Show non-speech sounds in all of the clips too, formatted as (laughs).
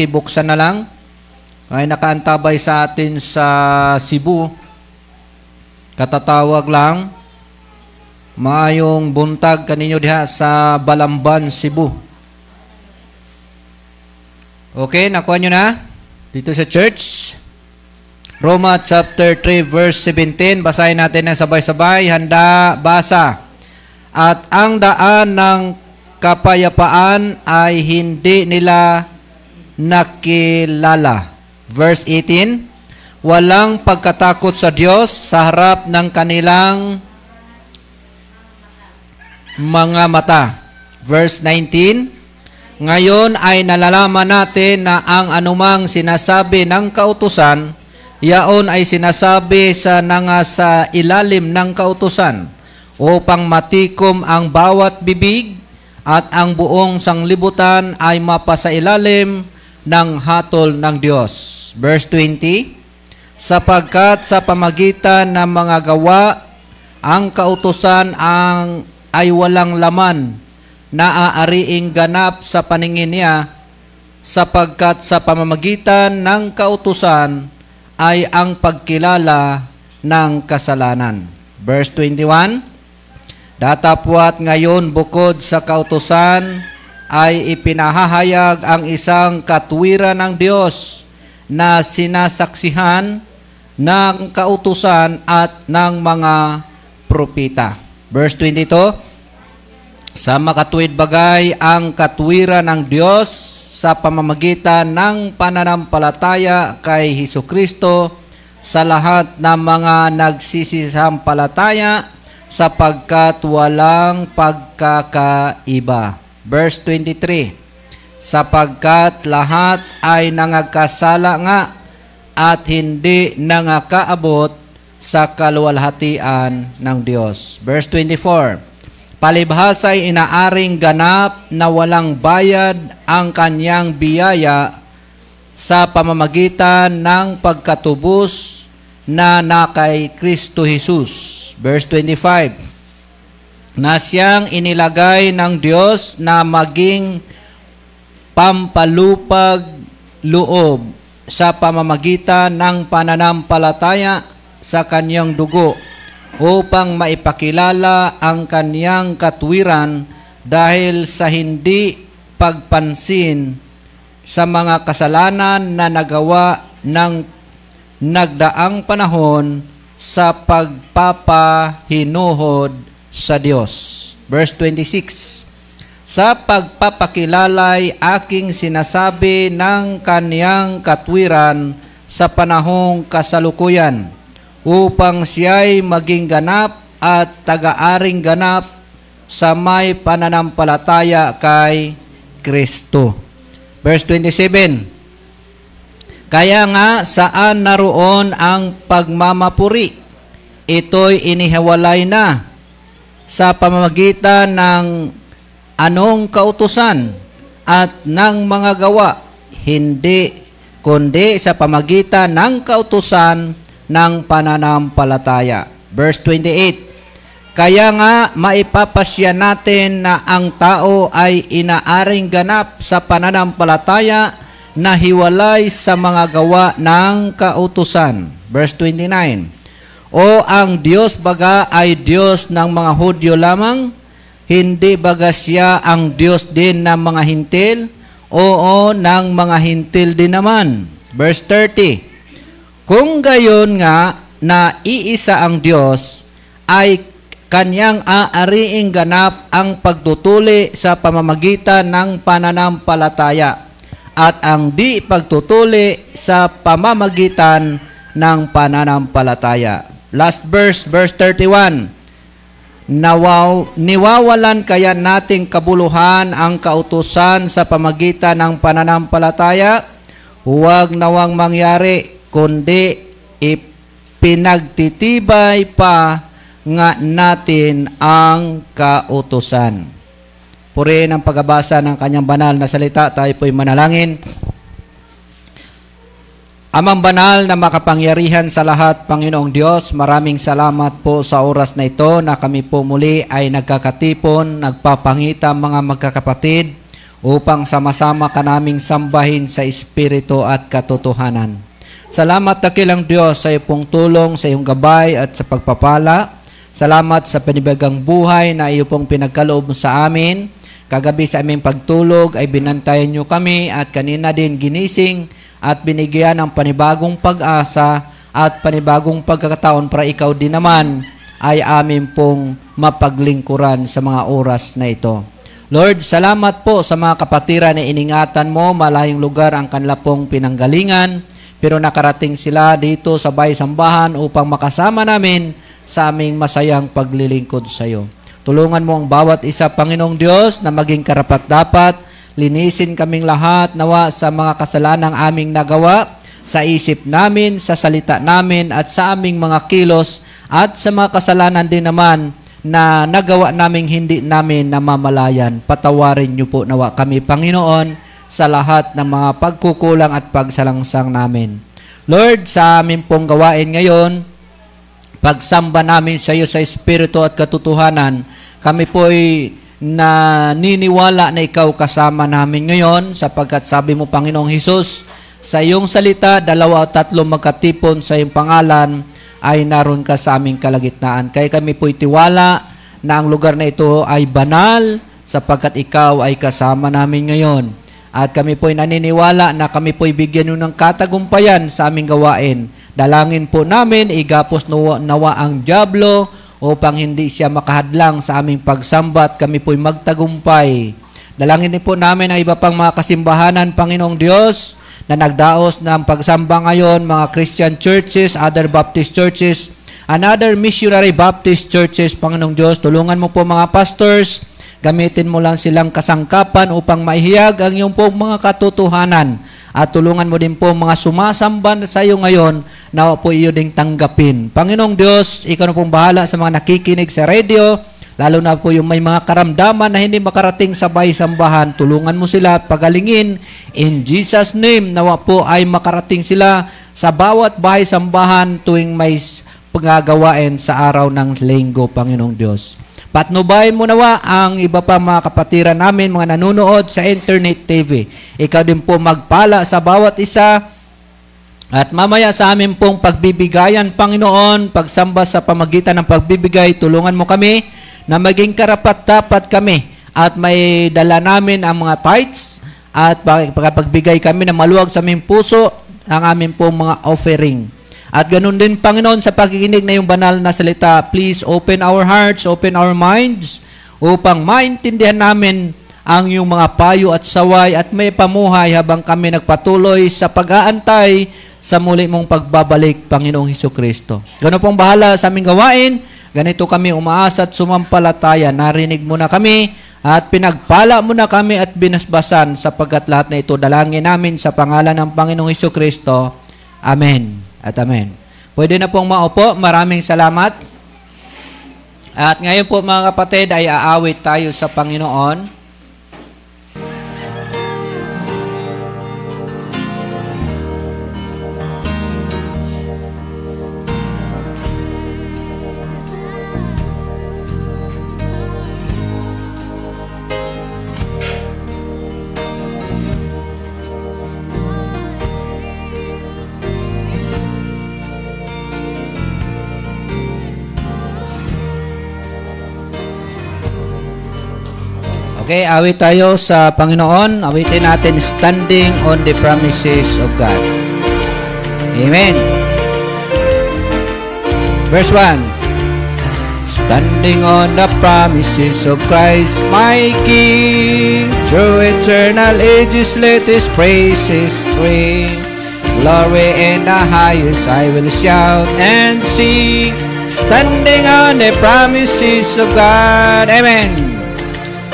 pakibuksan na lang. Ay nakaantabay sa atin sa Cebu. Katatawag lang. Maayong buntag kaninyo diha sa Balamban, Cebu. Okay, nakuha nyo na? Dito sa church. Roma chapter 3 verse 17. Basahin natin na sabay-sabay. Handa, basa. At ang daan ng kapayapaan ay hindi nila nakilala. Verse 18. Walang pagkatakot sa Diyos sa harap ng kanilang mga mata. Verse 19, Ngayon ay nalalaman natin na ang anumang sinasabi ng kautusan, yaon ay sinasabi sa nanga sa ilalim ng kautusan upang matikom ang bawat bibig at ang buong sanglibutan ay mapasailalim ng hatol ng Diyos. Verse 20, Sapagkat sa pamagitan ng mga gawa, ang kautusan ang ay walang laman na aariing ganap sa paningin niya sapagkat sa pamamagitan ng kautusan ay ang pagkilala ng kasalanan. Verse 21, Datapwat ngayon bukod sa kautusan ay ipinahahayag ang isang katwiran ng Diyos na sinasaksihan ng kautusan at ng mga propita. Verse 22, Sa makatuwid bagay ang katwiran ng Diyos sa pamamagitan ng pananampalataya kay Hesus Kristo sa lahat ng mga nagsisisampalataya sapagkat walang pagkakaiba. Verse 23, Sapagkat lahat ay nangagkasala nga at hindi nangakaabot sa kaluwalhatian ng Diyos. Verse 24, Palibhasa ay inaaring ganap na walang bayad ang kanyang biyaya sa pamamagitan ng pagkatubos na na kay Kristo Jesus. Verse 25, na siyang inilagay ng Diyos na maging pampalupag loob sa pamamagitan ng pananampalataya sa kanyang dugo upang maipakilala ang kanyang katwiran dahil sa hindi pagpansin sa mga kasalanan na nagawa ng nagdaang panahon sa pagpapahinuhod sa Diyos. Verse 26, Sa pagpapakilalay aking sinasabi ng kaniyang katwiran sa panahong kasalukuyan, upang siya'y maging ganap at tagaaring ganap sa may pananampalataya kay Kristo. Verse 27, kaya nga saan naroon ang pagmamapuri? Ito'y inihiwalay na sa pamamagitan ng anong kautusan at ng mga gawa, hindi kundi sa pamagitan ng kautusan ng pananampalataya. Verse 28, Kaya nga maipapasya natin na ang tao ay inaaring ganap sa pananampalataya na hiwalay sa mga gawa ng kautusan. Verse 29, O ang Diyos baga ay Diyos ng mga Hudyo lamang, hindi baga siya ang Diyos din ng mga hintil, oo ng mga hintil din naman. Verse 30, Kung gayon nga na iisa ang Diyos, ay kanyang aariing ganap ang pagtutuli sa pamamagitan ng pananampalataya at ang di pagtutuli sa pamamagitan ng pananampalataya. Last verse, verse 31. Nawaw, niwawalan kaya nating kabuluhan ang kautusan sa pamagitan ng pananampalataya? Huwag nawang mangyari, kundi ipinagtitibay pa nga natin ang kautusan. Purihin ang pagbabasa ng kanyang banal na salita. Tayo po'y manalangin. Amang banal na makapangyarihan sa lahat, Panginoong Diyos, maraming salamat po sa oras na ito na kami po muli ay nagkakatipon, nagpapangita mga magkakapatid upang sama-sama ka naming sambahin sa Espiritu at katotohanan. Salamat dakilang Diyos sa iyong tulong, sa iyong gabay at sa pagpapala. Salamat sa panibagang buhay na iyo pong pinagkaloob sa amin. Kagabi sa aming pagtulog ay binantayan niyo kami at kanina din ginising at binigyan ng panibagong pag-asa at panibagong pagkakataon para ikaw din naman ay amin pong mapaglingkuran sa mga oras na ito. Lord, salamat po sa mga kapatiran na iningatan mo, malayong lugar ang kanila pong pinanggalingan, pero nakarating sila dito sa bahay sambahan upang makasama namin sa aming masayang paglilingkod sa iyo. Tulungan mo ang bawat isa, Panginoong Diyos, na maging karapat-dapat, linisin kaming lahat nawa sa mga kasalanang aming nagawa, sa isip namin, sa salita namin, at sa aming mga kilos, at sa mga kasalanan din naman na nagawa naming hindi namin namamalayan. Patawarin niyo po nawa kami, Panginoon, sa lahat ng mga pagkukulang at pagsalangsang namin. Lord, sa amin pong gawain ngayon, pagsamba namin sa iyo sa Espiritu at katotohanan, kami po'y naniniwala na ikaw kasama namin ngayon sapagkat sabi mo, Panginoong Hesus, sa iyong salita, dalawa o tatlo magkatipon sa iyong pangalan, ay naroon ka sa aming kalagitnaan. Kaya kami po'y tiwala na ang lugar na ito ay banal sapagkat ikaw ay kasama namin ngayon. At kami po'y naniniwala na kami po'y bigyan ng katagumpayan sa aming gawain. Dalangin po namin, igapos nawa ang Diablo upang hindi siya makahadlang sa aming pagsambat. Kami po'y magtagumpay. Dalangin din po namin ang iba pang mga kasimbahanan, Panginoong Diyos, na nagdaos ng pagsamba ngayon, mga Christian churches, other Baptist churches, and other missionary Baptist churches, Panginoong Diyos, tulungan mo po mga pastors, gamitin mo lang silang kasangkapan upang maihiyag ang iyong po mga katotohanan at tulungan mo din po mga sumasamba sa iyo ngayon na po iyo ding tanggapin. Panginoong Diyos, ikaw na pong bahala sa mga nakikinig sa radio, Lalo na po yung may mga karamdaman na hindi makarating sa bahay sambahan, tulungan mo sila at pagalingin. In Jesus' name, nawa po ay makarating sila sa bawat bahay sambahan tuwing may pagagawain sa araw ng linggo, Panginoong Diyos. Patnubayin mo nawa ang iba pa mga kapatiran namin, mga nanonood sa internet TV. Ikaw din po magpala sa bawat isa at mamaya sa amin pong pagbibigayan, Panginoon, pagsamba sa pamagitan ng pagbibigay, tulungan mo kami na maging karapat-dapat kami at may dala namin ang mga tithes at pagpagbigay kami na maluwag sa aming puso ang aming pong mga offering. At ganun din, Panginoon, sa pakikinig na yung banal na salita, please open our hearts, open our minds, upang maintindihan namin ang iyong mga payo at saway at may pamuhay habang kami nagpatuloy sa pag-aantay sa muli mong pagbabalik, Panginoong Heso Kristo. Ganun pong bahala sa aming gawain Ganito kami umaasa at sumampalataya. Narinig mo na kami at pinagpala mo na kami at binasbasan sapagkat lahat na ito dalangin namin sa pangalan ng Panginoong Heso Kristo. Amen at Amen. Pwede na pong maupo. Maraming salamat. At ngayon po mga kapatid ay aawit tayo sa Panginoon. Okay, awit tayo sa Panginoon. Awitin natin standing on the promises of God. Amen. Verse 1. Standing on the promises of Christ, my King, through eternal ages let His praises ring. Glory in the highest I will shout and sing, standing on the promises of God. Amen.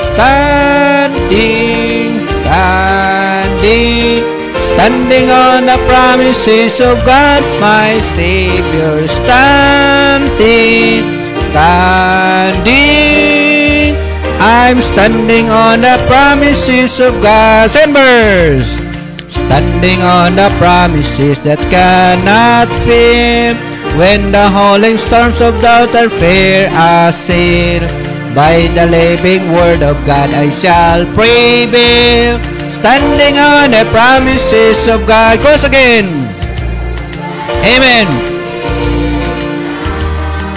Standing, standing, standing on the promises of God, my Savior. Standing, standing, I'm standing on the promises of God. Same verse. Standing on the promises that cannot fail. When the howling storms of doubt are fair, I sail By the living word of God I shall prevail. Standing on the promises of God. Close again. Amen.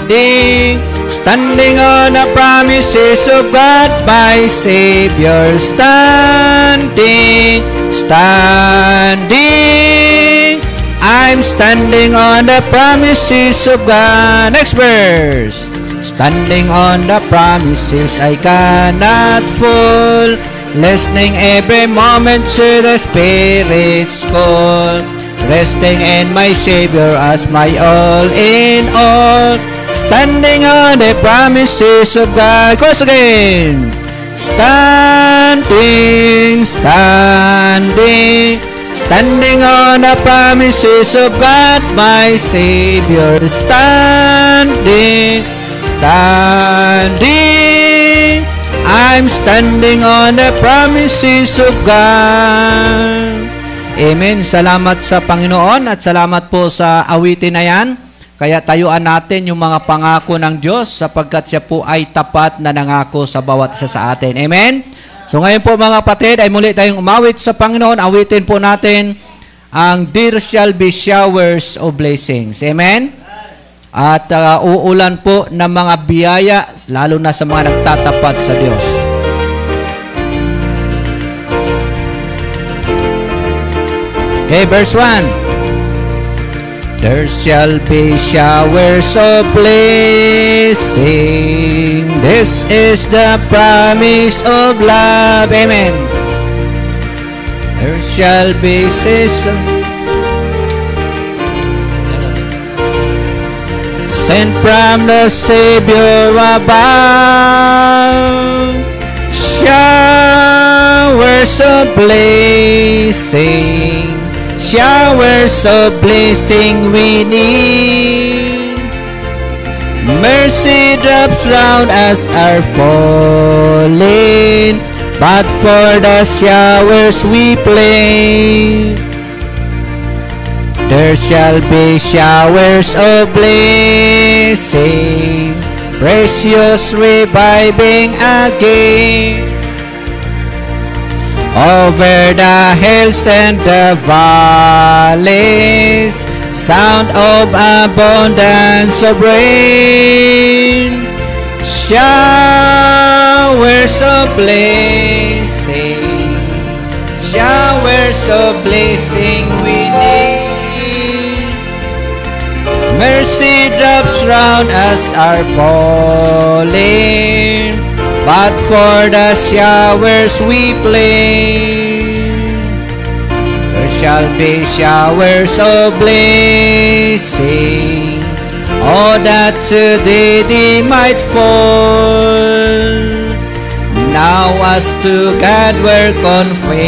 Ding. Standing on the promises of God, my Savior. Standing, standing. I'm standing on the promises of God. Next verse. Standing on the promises I cannot fall. Listening every moment to the Spirit's call. Resting in my Savior as my all in all. Standing on the promises of God. Close again. Standing, standing, standing on the promises of God, my Savior. Standing, standing, I'm standing on the promises of God. Amen. Salamat sa Panginoon at salamat po sa awitin na yan. Kaya tayuan natin yung mga pangako ng Diyos sapagkat siya po ay tapat na nangako sa bawat isa sa atin. Amen? So ngayon po mga kapatid ay muli tayong umawit sa Panginoon. Awitin po natin ang There shall be showers of blessings. Amen? At uh, uulan po ng mga biyaya lalo na sa mga nagtatapat sa Diyos. Okay, verse 1. There shall be showers of blessing. This is the promise of love. Amen. There shall be season. Sent from the Savior above. Showers of blessing showers of blessing we need. Mercy drops round us are falling, but for the showers we play. There shall be showers of blessing, precious reviving again. Over the hills and the valleys, sound of abundance of rain, showers of blessing, showers of blessing we need. Mercy drops round us are falling but for the showers we play. There shall be showers of blessing, oh that today they might fall. Now as to God we're confessing,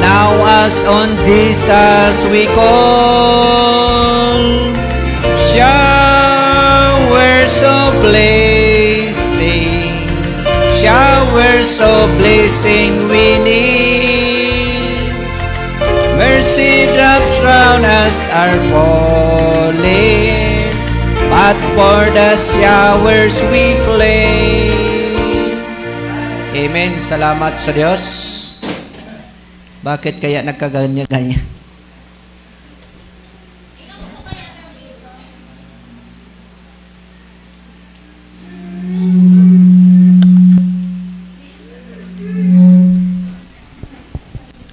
now as on Jesus we call. Showers of blessing showers of blessing we need. Mercy drops round us are falling, but for the showers we play. Amen. Salamat sa Diyos. Bakit kaya nagkaganya-ganya?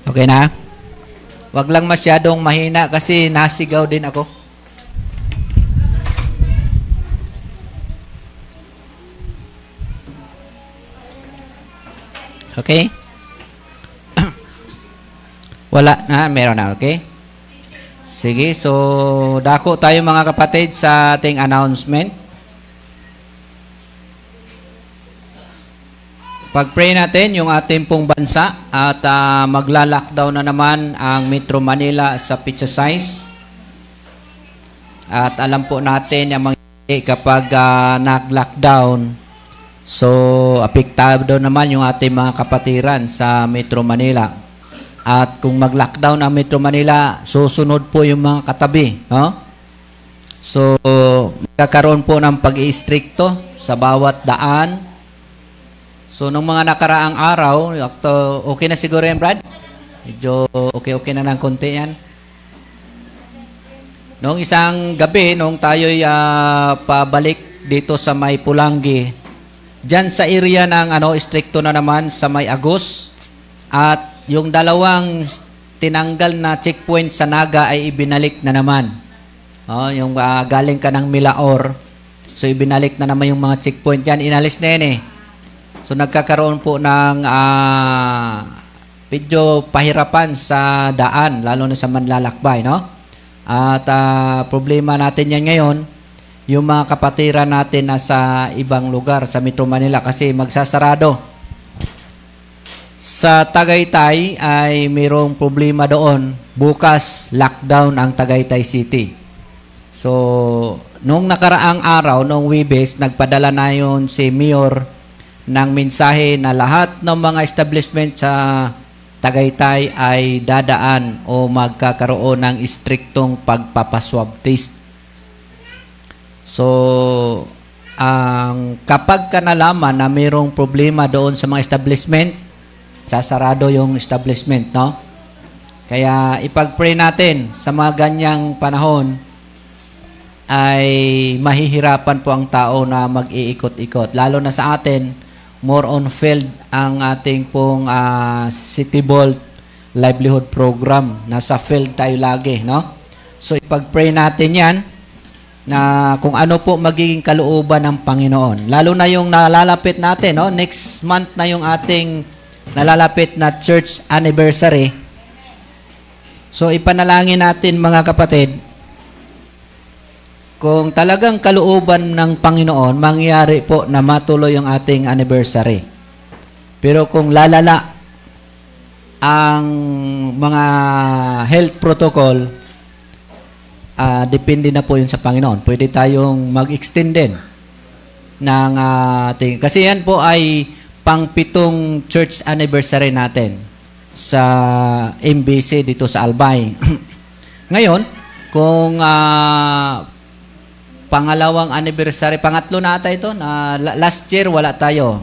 Okay na? Wag lang masyadong mahina kasi nasigaw din ako. Okay? Wala na, meron na, okay? Sige, so dako tayo mga kapatid sa ating announcement. Pag-pray natin yung ating pong bansa at uh, magla-lockdown na naman ang Metro Manila sa pizza size. At alam po natin yung mga kapag uh, nag-lockdown, so apektado naman yung ating mga kapatiran sa Metro Manila. At kung mag-lockdown ang Metro Manila, susunod po yung mga katabi. No? So, kakaroon po ng pag-iistrikto sa bawat daan. So, nung mga nakaraang araw, okay na siguro yan, Brad? Medyo okay-okay na ng konti yan. Noong isang gabi, nung tayo'y uh, pabalik dito sa may Pulangi, dyan sa area ng ano, stricto na naman sa may Agos, at yung dalawang tinanggal na checkpoint sa Naga ay ibinalik na naman. Oh, yung uh, galing ka ng Milaor, so ibinalik na naman yung mga checkpoint yan. Inalis na yan eh. So nagkakaroon po ng uh, medyo pahirapan sa daan, lalo na sa manlalakbay, no? At uh, problema natin yan ngayon, yung mga kapatiran natin na sa ibang lugar, sa Metro Manila, kasi magsasarado. Sa Tagaytay ay mayroong problema doon. Bukas, lockdown ang Tagaytay City. So, nung nakaraang araw, nung Webes, nagpadala na yun si Mayor ng mensahe na lahat ng mga establishment sa Tagaytay ay dadaan o magkakaroon ng istriktong pagpapaswab test. So, ang kapag ka nalaman na mayroong problema doon sa mga establishment, sasarado yung establishment, no? Kaya ipag-pray natin sa mga ganyang panahon ay mahihirapan po ang tao na mag-iikot-ikot. Lalo na sa atin, more on field ang ating pong uh, City Vault livelihood program. Nasa field tayo lagi, no? So ipag-pray natin 'yan na kung ano po magiging kalooban ng Panginoon. Lalo na yung nalalapit natin, no? Next month na yung ating nalalapit na church anniversary. So ipanalangin natin mga kapatid, kung talagang kalooban ng Panginoon, mangyari po na matuloy ang ating anniversary. Pero kung lalala ang mga health protocol, uh, depende na po yun sa Panginoon. Pwede tayong mag-extend din ng uh, ating... Kasi yan po ay pangpitong church anniversary natin sa MBC dito sa Albay. (clears throat) Ngayon, kung uh, pangalawang anniversary, pangatlo na ata ito, na last year wala tayo.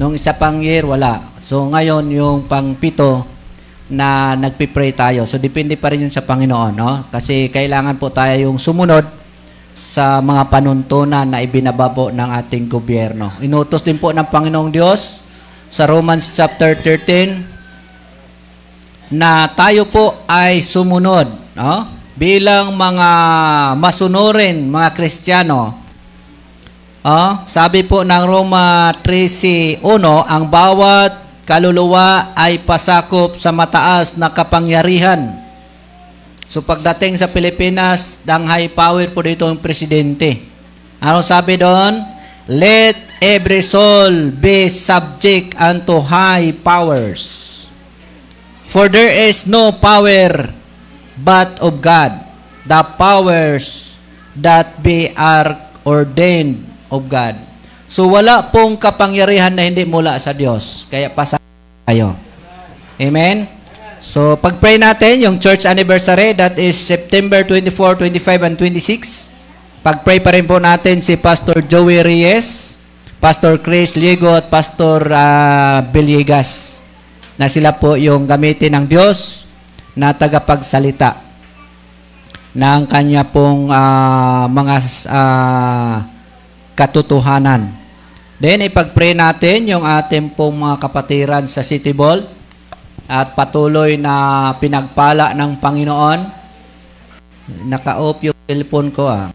Nung isa pang year, wala. So ngayon, yung pangpito na nagpipray tayo. So depende pa rin yun sa Panginoon, no? Kasi kailangan po tayo yung sumunod sa mga panuntunan na ibinababo ng ating gobyerno. Inutos din po ng Panginoong Diyos sa Romans chapter 13 na tayo po ay sumunod, no? bilang mga masunurin, mga Kristiyano. Oh, sabi po ng Roma 13.1, ang bawat kaluluwa ay pasakop sa mataas na kapangyarihan. So pagdating sa Pilipinas, dang high power po dito ang presidente. Ano sabi doon? Let every soul be subject unto high powers. For there is no power but of God, the powers that be are ordained of God. So wala pong kapangyarihan na hindi mula sa Diyos. Kaya pasa tayo. Amen? So pag-pray natin yung church anniversary, that is September 24, 25, and 26. Pag-pray pa rin po natin si Pastor Joey Reyes, Pastor Chris Liego, at Pastor uh, Beliegas na sila po yung gamitin ng Diyos na tagapagsalita ng kanya pong uh, mga uh, katotohanan. Then, ipag-pray natin yung ating pong mga kapatiran sa City Vault at patuloy na pinagpala ng Panginoon. Naka-off yung cellphone ko ah.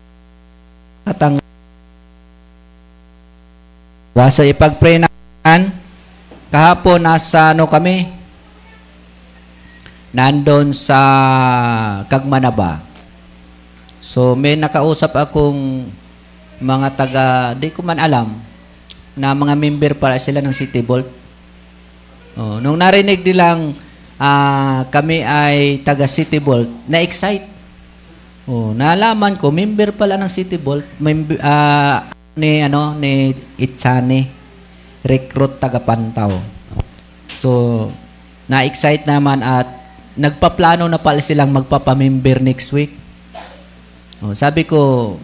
At ang So, ipag-pray natin. Kahapon, nasa ano kami? nandun sa Kagmanaba. So may nakausap akong mga taga, di ko man alam, na mga member para sila ng City Vault. Oh, nung narinig nilang uh, kami ay taga City Vault, na-excite. Oh, nalaman ko member pala ng City Vault, member, uh, ni ano ni Itzani, recruit taga Pantaw. So, na-excite naman at nagpaplano na pala silang magpapamember next week. Oh, sabi ko,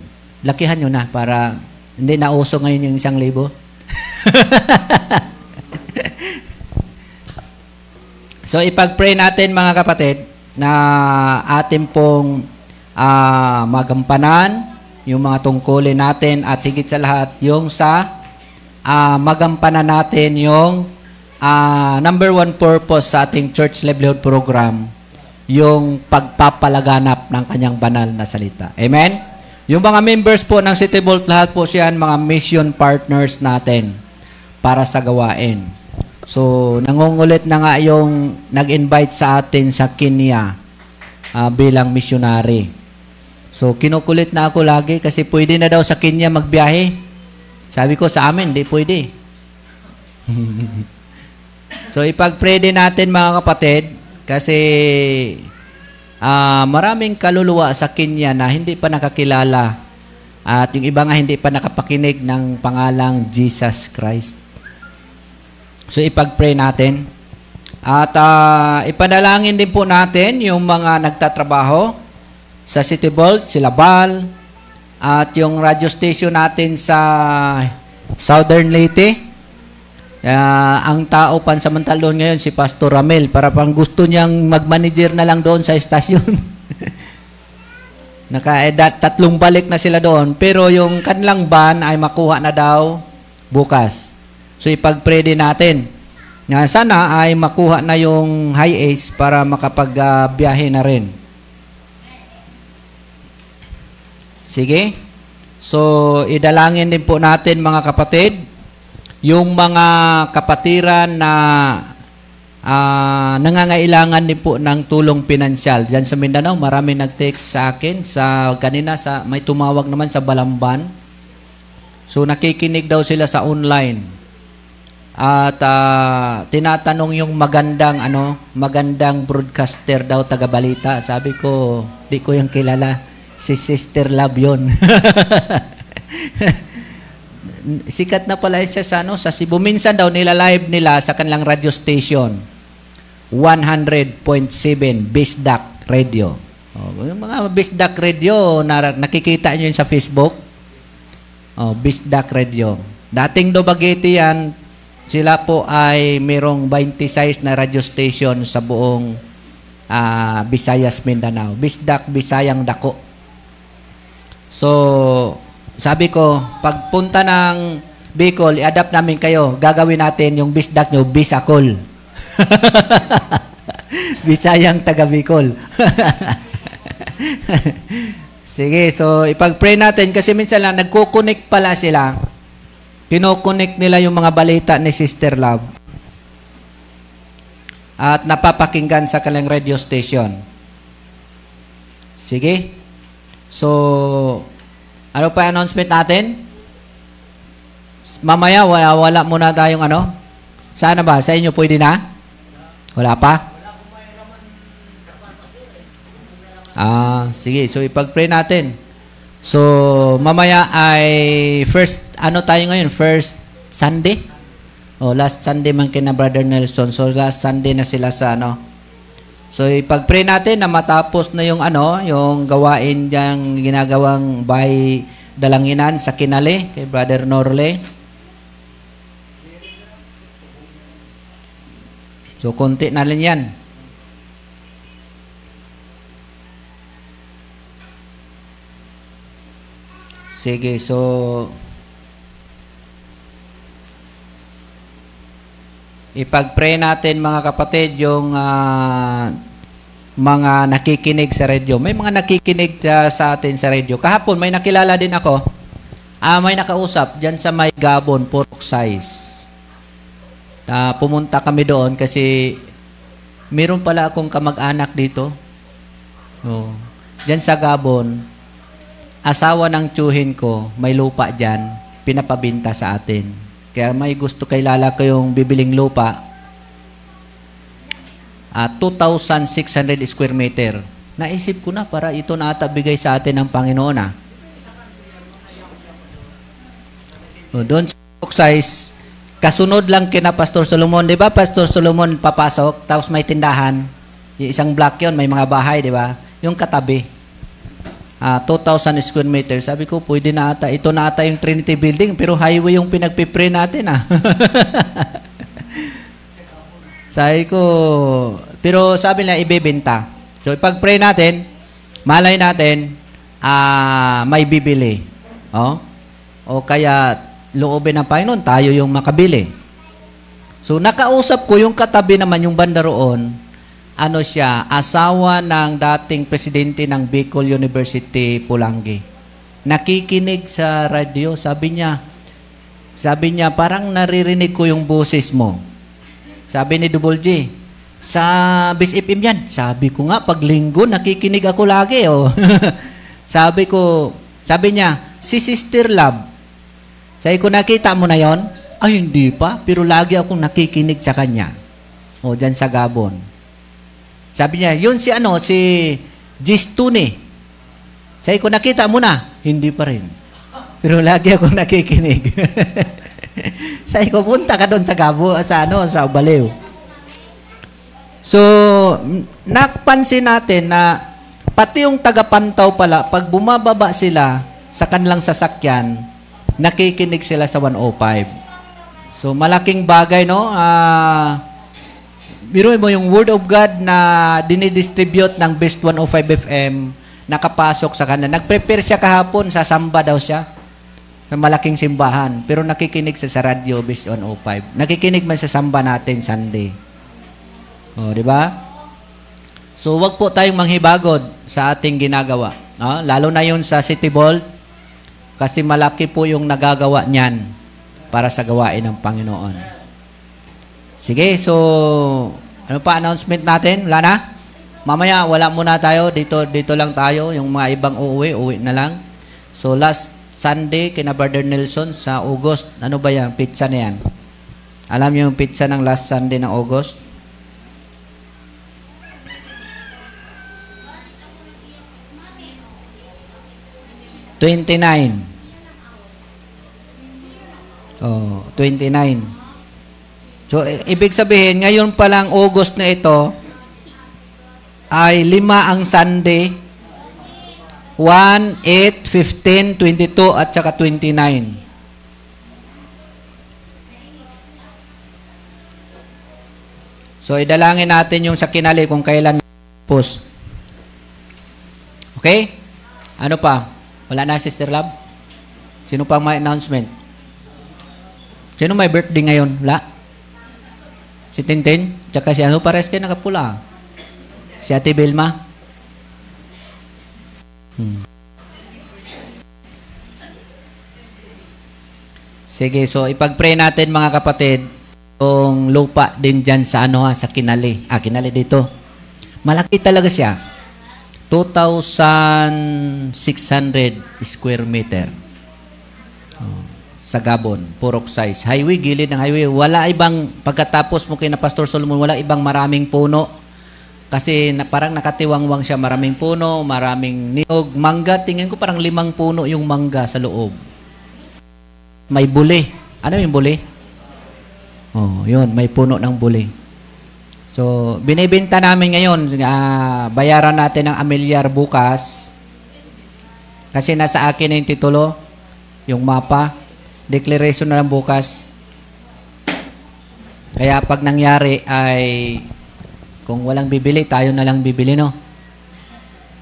lakihan nyo na para hindi na uso ngayon yung isang libo. (laughs) so ipag-pray natin mga kapatid na atin pong uh, magampanan yung mga tungkulin natin at higit sa lahat yung sa uh, magampanan natin yung uh, number one purpose sa ating church livelihood program yung pagpapalaganap ng kanyang banal na salita. Amen? Yung mga members po ng City Vault, lahat po siyan mga mission partners natin para sa gawain. So, nangungulit na nga yung nag-invite sa atin sa Kenya uh, bilang missionary. So, kinukulit na ako lagi kasi pwede na daw sa Kenya magbiyahe. Sabi ko sa amin, di pwede. (laughs) so, din natin mga kapatid kasi uh, maraming kaluluwa sa Kenya na hindi pa nakakilala at yung iba nga hindi pa nakapakinig ng pangalang Jesus Christ. So ipag-pray natin. At uh, ipanalangin din po natin yung mga nagtatrabaho sa City Vault, sila Bal, at yung radio station natin sa Southern Leyte. Uh, ang tao pansamantal doon ngayon si Pastor Ramel para pang gusto niyang mag-manager na lang doon sa estasyon. (laughs) Naka eh, tatlong balik na sila doon pero yung kanilang ban ay makuha na daw bukas. So din natin na sana ay makuha na yung high ace para makapag-biyahe uh, na rin. Sige? So, idalangin din po natin mga kapatid, yung mga kapatiran na uh, nangangailangan din po ng tulong pinansyal. Diyan sa Mindanao, marami nag-text sa akin. Sa, kanina, sa, may tumawag naman sa Balamban. So, nakikinig daw sila sa online. At uh, tinatanong yung magandang ano, magandang broadcaster daw taga-balita. Sabi ko, di ko yung kilala. Si Sister Love yun. (laughs) Sikat na pala siya sa, ano, sa Cebu. Minsan daw nila live nila sa kanilang radio station. 100.7 Bisdak Radio. Oh, yung mga Bisdak Radio, na, nakikita nyo yun sa Facebook. Oh, Bisdak Radio. Dating Dubaguete yan, sila po ay mayroong 26 na radio station sa buong uh, Visayas, Mindanao. Bisdak, Bisayang Dako. So, sabi ko, pagpunta ng Bicol, i-adapt namin kayo. Gagawin natin yung Bisdak nyo, Bisakol. (laughs) Bisayang taga Bicol. (laughs) Sige, so ipag-pray natin kasi minsan lang nagko-connect pala sila Kinokonek nila yung mga balita ni Sister Love at napapakinggan sa kanilang radio station. Sige. So, ano pa announcement natin? Mamaya, wala, wala muna tayong ano? Sana ba? Sa inyo pwede na? Wala pa? Ah, sige. So, ipag-pray natin. So, mamaya ay first, ano tayo ngayon? First Sunday? Oh, last Sunday man kina Brother Nelson. So, last Sunday na sila sa ano. So, ipag-pray natin na matapos na yung ano, yung gawain diyang ginagawang bahay dalanginan sa Kinale kay Brother Norle. So, konti na lang yan. Sige, so ipag-pray natin mga kapatid yung uh, mga nakikinig sa radio. May mga nakikinig uh, sa atin sa radio. Kahapon may nakilala din ako. Uh, may nakausap diyan sa may Gabon, Purok Size. Uh, pumunta kami doon kasi meron pala akong kamag-anak dito. Oh. Diyan sa Gabon, asawa ng tsuhin ko, may lupa dyan, pinapabinta sa atin. Kaya may gusto kay Lala ko yung bibiling lupa, uh, 2,600 square meter. Naisip ko na para ito na ata bigay sa atin ng Panginoon. Ah. O, doon sa size, kasunod lang kina Pastor Solomon. Di ba Pastor Solomon papasok, tapos may tindahan. Yung isang block yon may mga bahay, di ba? Yung katabi. Ah, 2,000 square meters. Sabi ko, pwede na ata. Ito na ata yung Trinity Building, pero highway yung pinagpipray natin ah. (laughs) sabi ko, pero sabi nila, ibebenta. So, ipag-pray natin, malay natin, ah, may bibili. Oh? O kaya, loobin ng Panginoon, tayo yung makabili. So, nakausap ko yung katabi naman, yung banda roon, ano siya, asawa ng dating presidente ng Bicol University, Pulangi. Nakikinig sa radio, sabi niya, sabi niya, parang naririnig ko yung boses mo. Sabi ni Double G, sa Bis yan. Sabi ko nga, pag linggo, nakikinig ako lagi. Oh. (laughs) sabi ko, sabi niya, si Sister Love. Sabi ko, nakita mo na yon? Ay, hindi pa. Pero lagi akong nakikinig sa kanya. O, dyan sa Gabon. Sabi niya, yun si ano, si Gistune. Sabi ko, nakita mo na? Hindi pa rin. Pero lagi akong nakikinig. (laughs) Sabi ko, punta ka doon sa Gabo, sa ano, sa Ubaliw. So, napansin natin na pati yung tagapantaw pala, pag bumababa sila sa kanilang sasakyan, nakikinig sila sa 105. So, malaking bagay, no? Ah, biro mo yung Word of God na dinidistribute ng Best 105 FM, nakapasok sa kanila. Nag-prepare siya kahapon, sa samba daw siya sa malaking simbahan. Pero nakikinig siya sa radio Best 105. Nakikinig man sa samba natin Sunday. O, di ba? So, wag po tayong manghibagod sa ating ginagawa. No? Lalo na yun sa City Vault, kasi malaki po yung nagagawa niyan para sa gawain ng Panginoon. Sige, so, ano pa announcement natin? Wala na? Mamaya, wala muna tayo. Dito, dito lang tayo. Yung mga ibang uuwi, uwi na lang. So, last Sunday, kina Brother Nelson sa August. Ano ba yan? Pizza na yan. Alam niyo yung pizza ng last Sunday ng August? Twenty-nine. Oh, 29. So, ibig sabihin, ngayon pa lang August na ito, ay lima ang Sunday, 1, 8, 15, 22, at saka 29. So, idalangin natin yung sa kinali kung kailan post. Okay? Ano pa? Wala na, Sister Love? Sino pa may announcement? Sino may birthday ngayon? Wala? Si Tintin? Tsaka si ano pares kayo nakapula? Si Ate Belma? Hmm. Sige, so ipag-pray natin mga kapatid yung lupa din dyan sa ano ha, sa Kinali. Ah, Kinali dito. Malaki talaga siya. 2,600 square meter. Oh, sa Gabon, Purok size. Highway, gilid ng highway. Wala ibang, pagkatapos mo kay na Pastor Solomon, wala ibang maraming puno. Kasi na, parang nakatiwangwang siya, maraming puno, maraming niyog, mangga. Tingin ko parang limang puno yung mangga sa loob. May buli. Ano yung buli? Oh, yun, may puno ng buli. So, binibenta namin ngayon, ah, bayaran natin ng amilyar bukas. Kasi nasa akin na yung titulo, yung mapa, declaration na lang bukas. Kaya pag nangyari ay, kung walang bibili, tayo na lang bibili, no?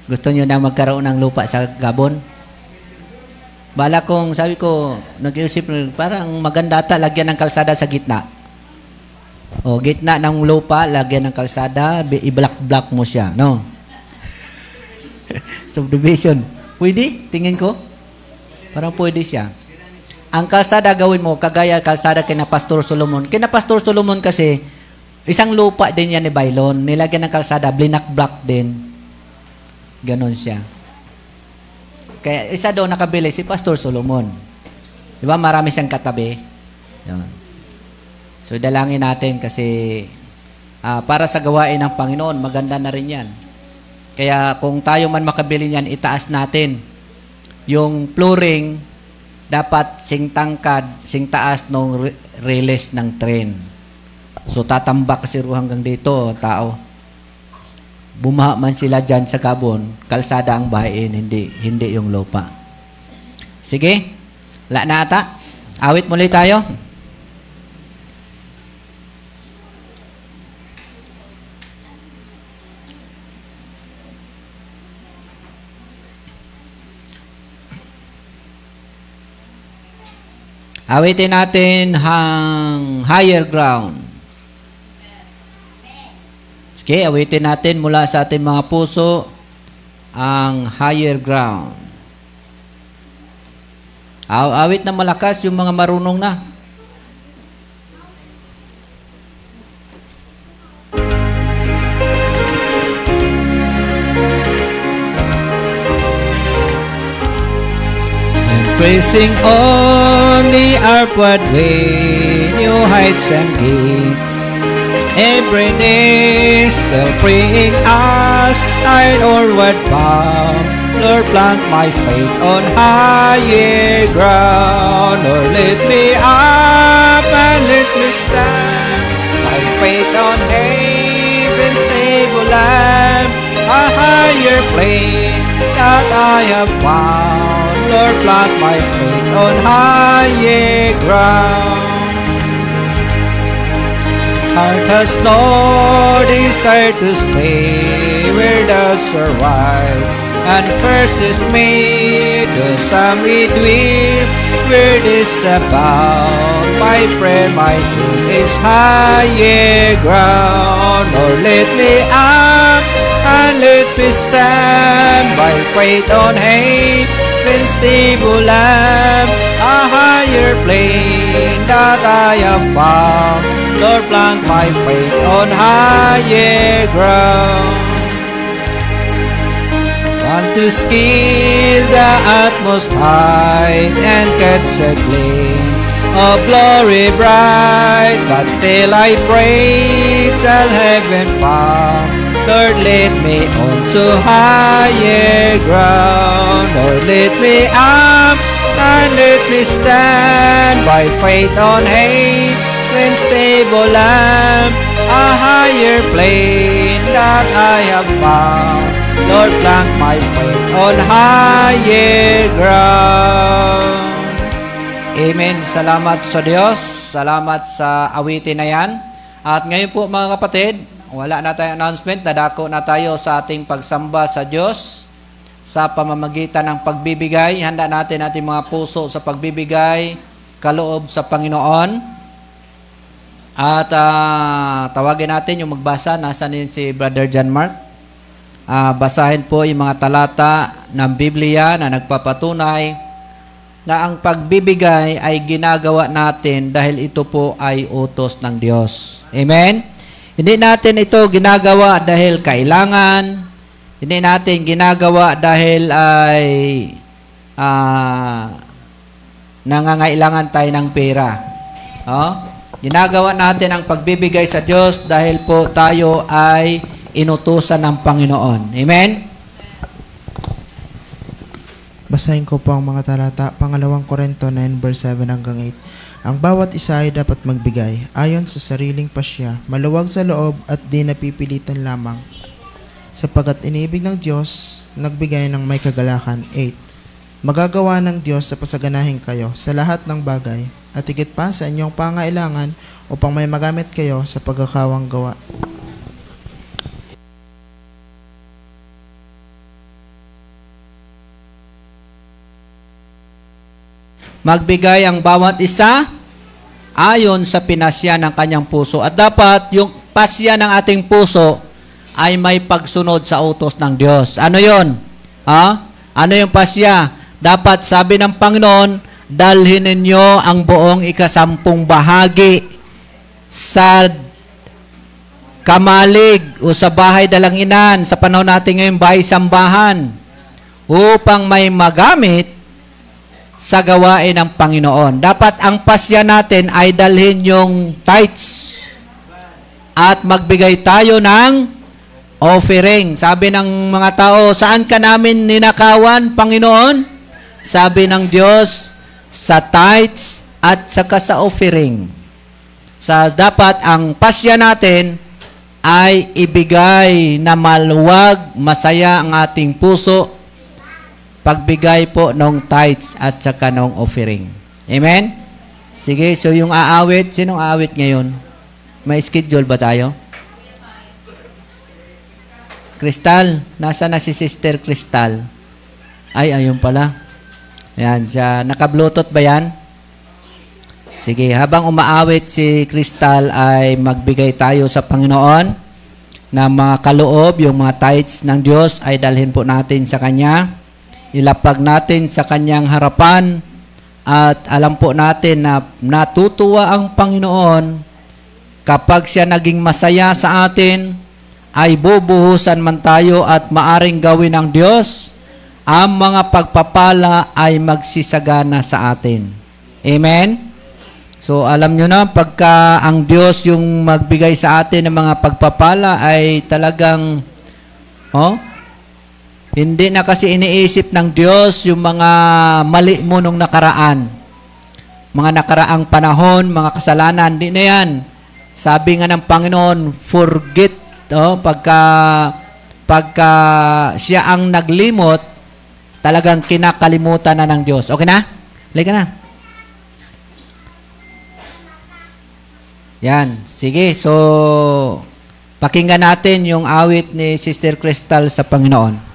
Gusto nyo na magkaroon ng lupa sa Gabon? Bala kong, sabi ko, nag-iisip, parang maganda ata lagyan ng kalsada sa gitna. O, gitna ng lupa, lagyan ng kalsada, i-block-block mo siya, no? (laughs) Subdivision. Pwede? Tingin ko. Parang pwede siya. Ang kalsada gawin mo, kagaya kalsada kina Pastor Solomon. Kina Pastor Solomon kasi, isang lupa din yan ni Bailon. Nilagyan ng kalsada, blinak-block din. Ganon siya. Kaya isa daw nakabili si Pastor Solomon. Di ba? Marami siyang katabi. Yun. So, dalangin natin kasi ah, para sa gawain ng Panginoon, maganda na rin yan. Kaya kung tayo man makabili niyan, itaas natin. Yung flooring, dapat sing tangkad, sing taas ng re- release ng train. So, tatambak kasi ro hanggang dito, tao. bumaha man sila dyan sa Gabon, kalsada ang bahayin, hindi, hindi yung lupa. Sige, la na ata. Awit muli tayo. Awitin natin hang higher ground. Sige, awitin natin mula sa ating mga puso ang higher ground. Aw awit na malakas yung mga marunong na. Praising on the upward way, new heights and gain. Every day still bringing us an onward bound. Lord, plant my faith on higher ground. Lord, lift me up and let me stand. My faith on heaven's stable land, a higher plane that I have found. Lord, plant my feet on higher ground. Heart has no desire to stay where doubts arise, and first is made the summit dwell where this abound. My prayer, my aim is higher ground. Lord, let me up and let me stand by faith on hate and stable lamp, a higher plane that I have found. Lord, plant my faith on higher ground. Want to scale the utmost height and catch a glimpse of glory bright, but still I pray till heaven found. Lord, lead me on to higher ground. Lord, lead me up and let me stand by faith on when stable lamp, a higher plane that I have found. Lord, plant my faith on higher ground. Amen. Salamat sa Diyos. Salamat sa awitin na yan. At ngayon po mga kapatid, wala na tayong announcement, nadako na tayo sa ating pagsamba sa Diyos sa pamamagitan ng pagbibigay. Handa natin ating mga puso sa pagbibigay, kaloob sa Panginoon. At uh, tawagin natin yung magbasa. Nasaan din si Brother John Mark? Uh, basahin po yung mga talata ng Biblia na nagpapatunay na ang pagbibigay ay ginagawa natin dahil ito po ay utos ng Diyos. Amen? Hindi natin ito ginagawa dahil kailangan. Hindi natin ginagawa dahil ay uh, nangangailangan tayo ng pera. Oh? Ginagawa natin ang pagbibigay sa Diyos dahil po tayo ay inutusan ng Panginoon. Amen? Basahin ko po ang mga talata, pangalawang Korento 9 verse 7 hanggang 8. Ang bawat isa ay dapat magbigay ayon sa sariling pasya, maluwag sa loob at di napipilitan lamang. Sapagat inibig ng Diyos, nagbigay ng may kagalakan. 8. Magagawa ng Diyos na pasaganahin kayo sa lahat ng bagay at higit pa sa inyong pangailangan upang may magamit kayo sa pagkakawang gawa. Magbigay ang bawat isa ayon sa pinasya ng kanyang puso. At dapat yung pasya ng ating puso ay may pagsunod sa utos ng Diyos. Ano yon? Ha? Ano yung pasya? Dapat sabi ng Panginoon, dalhin ninyo ang buong ikasampung bahagi sa kamalig o sa bahay dalanginan sa panahon natin ngayon bahay sambahan upang may magamit sa gawain ng Panginoon. Dapat ang pasya natin ay dalhin yung tithes at magbigay tayo ng offering. Sabi ng mga tao, saan ka namin ninakawan, Panginoon? Sabi ng Diyos, sa tithes at saka sa offering. Sa dapat ang pasya natin ay ibigay na maluwag, masaya ang ating puso, pagbigay po ng tithes at saka ng offering. Amen? Sige, so yung aawit, sinong aawit ngayon? May schedule ba tayo? Crystal, nasa na si Sister Crystal? Ay, ayun pala. Ayan, siya, naka-bluetooth ba yan? Sige, habang umaawit si Crystal ay magbigay tayo sa Panginoon na mga kaloob, yung mga tithes ng Diyos ay dalhin po natin sa Kanya. Ilapag natin sa Kanyang harapan at alam po natin na natutuwa ang Panginoon kapag siya naging masaya sa atin, ay bubuhusan man tayo at maaring gawin ng Diyos, ang mga pagpapala ay magsisagana sa atin. Amen? So alam nyo na, pagka ang Diyos yung magbigay sa atin ng mga pagpapala ay talagang, oh, hindi na kasi iniisip ng Diyos yung mga mali mo nung nakaraan. Mga nakaraang panahon, mga kasalanan, hindi na yan. Sabi nga ng Panginoon, forget, oh, pagka, pagka siya ang naglimot, talagang kinakalimutan na ng Diyos. Okay na? Halika na. Yan. Sige, so pakinggan natin yung awit ni Sister Crystal sa Panginoon.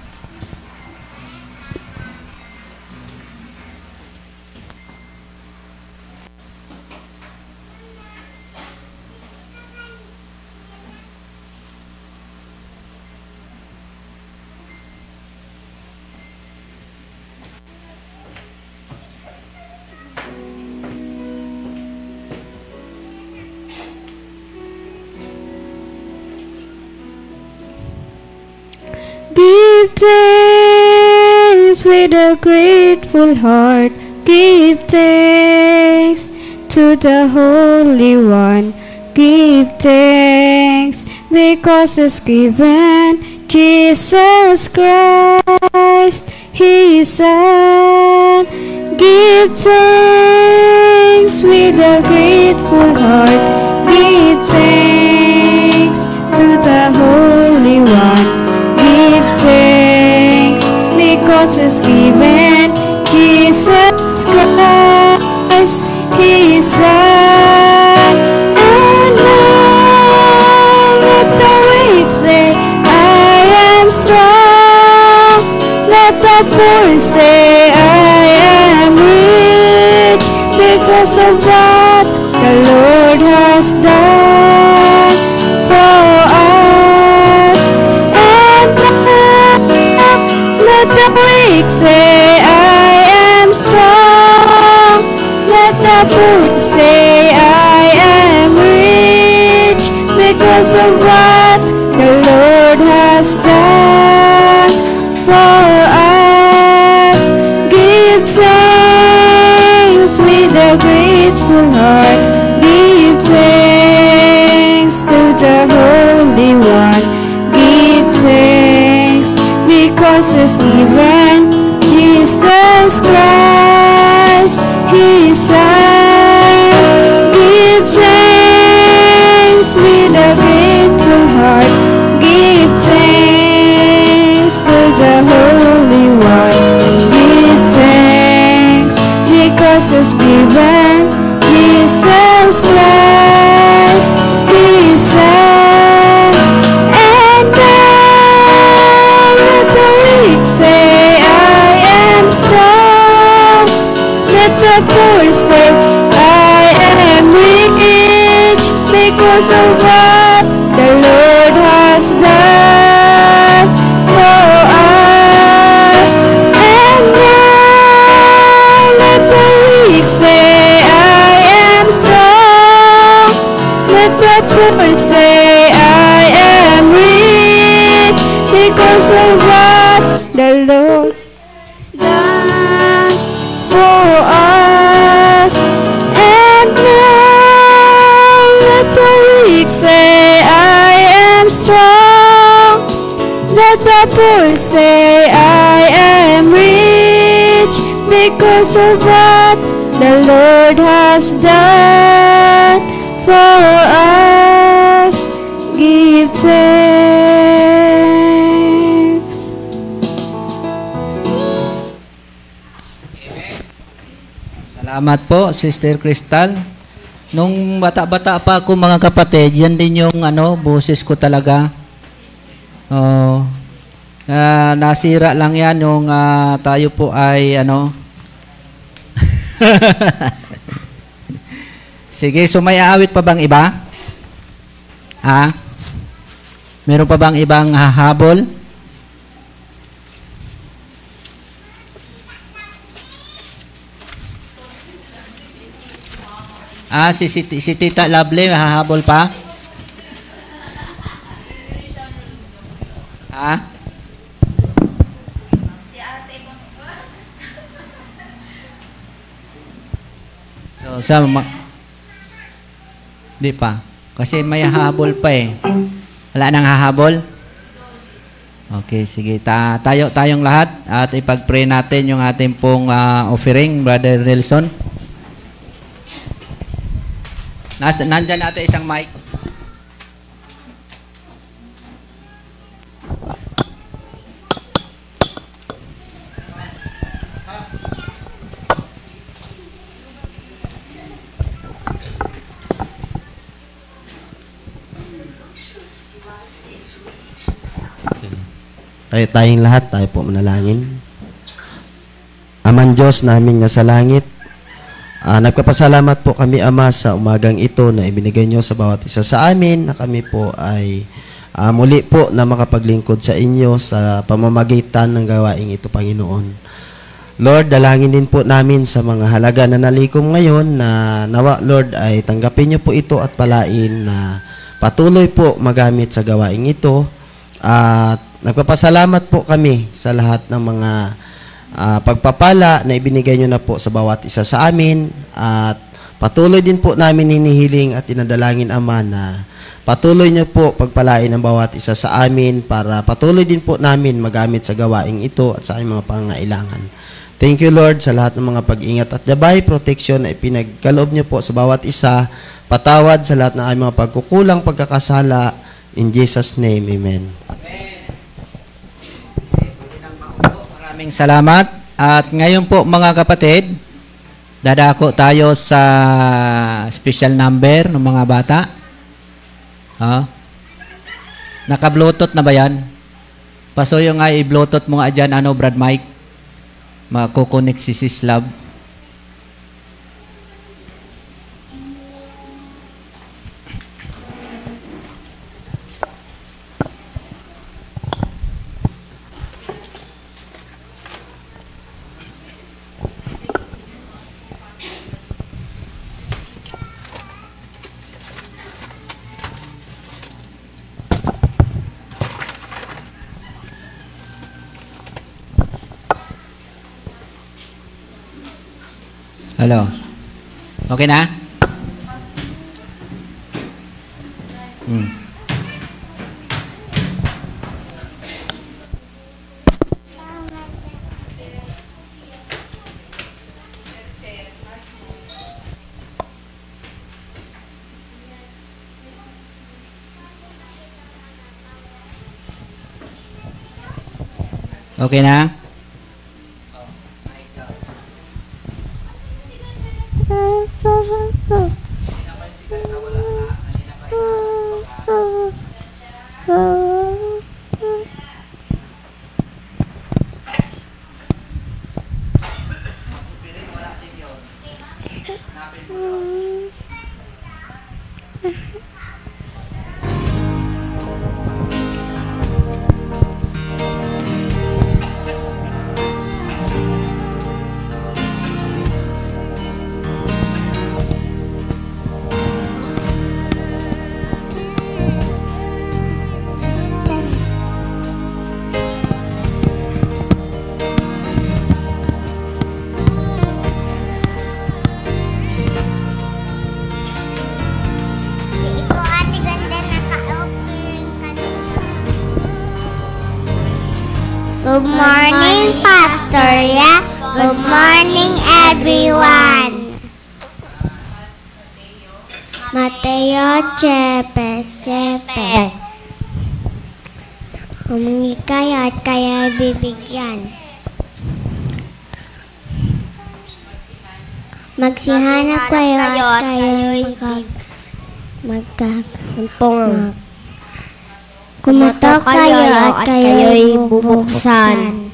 Thanks with a grateful heart. Give thanks to the Holy One. Give thanks because it's given Jesus Christ, His Son. Give thanks with a grateful heart. Give thanks to the Holy One. Because He's given Jesus Christ, because of what the Lord has done for us. Give thanks. Salamat po, Sister Crystal. Nung bata-bata pa ako mga kapatid, yan din yung ano, boses ko talaga. Oh, ah, nasira lang yan yung ah, tayo po ay ano. (laughs) Sige, so may aawit pa bang iba? Ha? Meron pa bang ibang hahabol? Ah, si, si, si Tita Lovely, hahabol pa? Sa ma- Di pa. Kasi may hahabol pa eh. Wala nang hahabol? Okay, sige. Ta tayo tayong lahat at ipag-pray natin yung ating pong ah, offering, Brother Nelson. Nas nandyan natin isang mic. Tayo tayong lahat, tayo po manalangin. Aman Diyos namin nga sa langit, ah, nagpapasalamat po kami Ama sa umagang ito na ibinigay nyo sa bawat isa sa amin na kami po ay ah, muli po na makapaglingkod sa inyo sa pamamagitan ng gawaing ito Panginoon. Lord, dalangin din po namin sa mga halaga na nalikom ngayon na nawa Lord ay tanggapin niyo po ito at palain na patuloy po magamit sa gawaing ito at nagpapasalamat po kami sa lahat ng mga ah, pagpapala na ibinigay nyo na po sa bawat isa sa amin at patuloy din po namin hinihiling at inadalangin Ama na patuloy nyo po pagpalain ang bawat isa sa amin para patuloy din po namin magamit sa gawaing ito at sa aming mga pangailangan. Thank you Lord sa lahat ng mga pag-ingat at gabay, protection na ipinagkaloob nyo po sa bawat isa. Patawad sa lahat ng aming mga pagkukulang, pagkakasala. In Jesus' name, Amen. Maraming salamat. At ngayon po mga kapatid, dadako tayo sa special number ng mga bata. Ha? Naka-bluetooth na ba yan? Pasuyo nga i-bluetooth mo nga dyan, ano, Brad Mike? Makukonek si Sislav. Hello. Okay na? Hmm. Okay na? Ikaw Good morning, Pastor. Yeah? Good morning, everyone. Mateo Chepe Chepe. Humingi kayo at kaya bibigyan. Magsihanap kayo at kayo magka... magka Kumatok kayo at kayo'y bubuksan.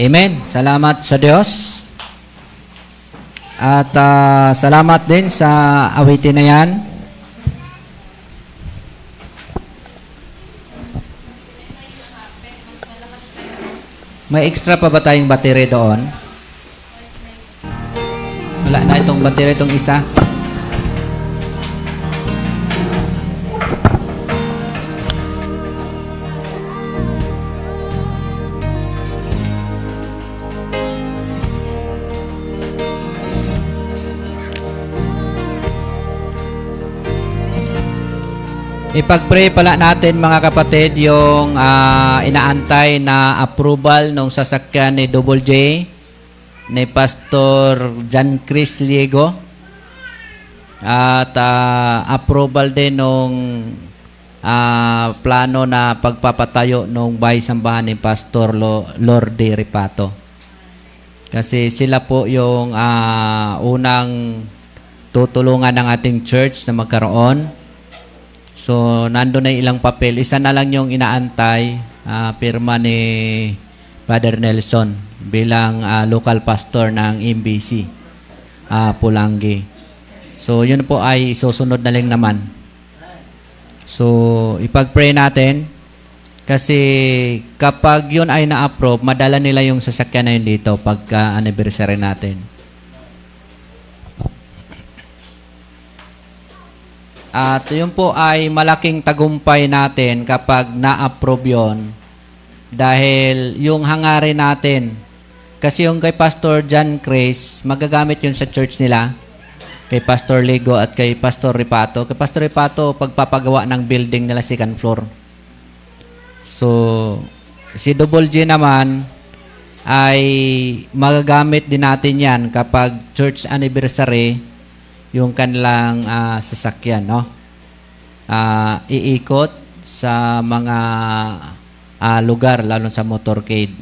Amen. Salamat sa Diyos. At ah, salamat din sa awitin na yan. May extra pa ba tayong battery doon? Wala na itong battery itong isa. Ipag-pray pala natin mga kapatid yung ah, inaantay na approval ng sasakyan ni Double J ni Pastor John Chris Liego at ah, approval din nung ah, plano na pagpapatayo ng bahay sambahan ni Pastor Lo- Lorde Ripato. Kasi sila po yung ah, unang tutulungan ng ating church na magkaroon. So, nando na ilang papel. Isa na lang yung inaantay, ah, pirma ni Father Nelson bilang ah, local pastor ng MBC, ah, Pulangi. So, yun po ay susunod na lang naman. So, ipag-pray natin kasi kapag yun ay na-approve, madala nila yung sasakyan na yun dito pagka anniversary natin. At yun po ay malaking tagumpay natin kapag na-approve yun. Dahil yung hangarin natin, kasi yung kay Pastor John Chris, magagamit yun sa church nila. Kay Pastor Lego at kay Pastor Ripato. Kay Pastor Ripato, pagpapagawa ng building nila second floor. So, si Double G naman ay magagamit din natin yan kapag church anniversary yung kanilang ah, sasakyan, no? Ah, iikot sa mga ah, lugar, lalo sa motorcade.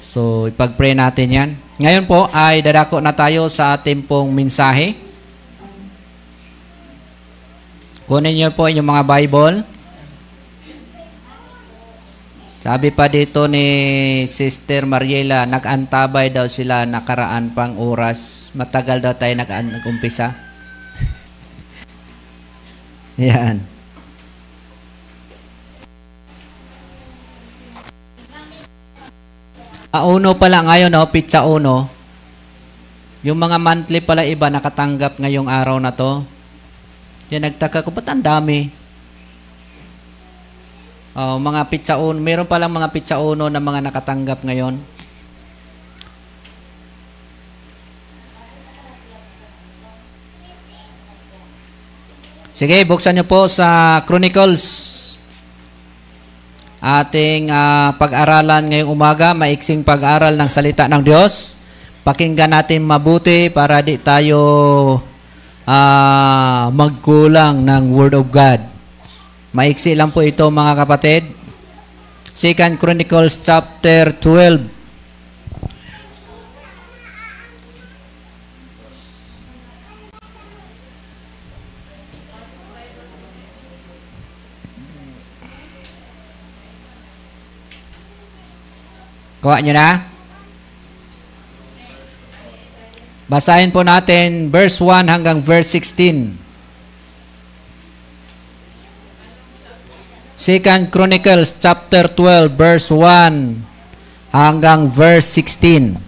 So, ipag-pray natin yan. Ngayon po ay dadako na tayo sa ating pong mensahe. Kunin niyo po inyong mga Bible. Sabi pa dito ni Sister Mariela, nag-antabay daw sila nakaraan pang oras. Matagal daw tayo nag- nag-umpisa. (laughs) Yan. Ah, uno pala ngayon, no? Pizza uno. Yung mga monthly pala iba nakatanggap ngayong araw na to. Yan, nagtaka ko, ba't ang dami? Oh, mga pizza uno. Meron palang mga pizza uno na mga nakatanggap ngayon. Sige, buksan niyo po sa Chronicles. Ating ah, pag-aralan ngayong umaga, maiksing pag-aral ng salita ng Diyos. Pakinggan natin mabuti para di tayo ah, magkulang ng Word of God. Maiksi lang po ito mga kapatid. Second Chronicles chapter 12. Kuha nyo na? Basahin po natin verse 1 hanggang verse 16. Second Chronicles chapter 12 verse 1 hanggang verse 16.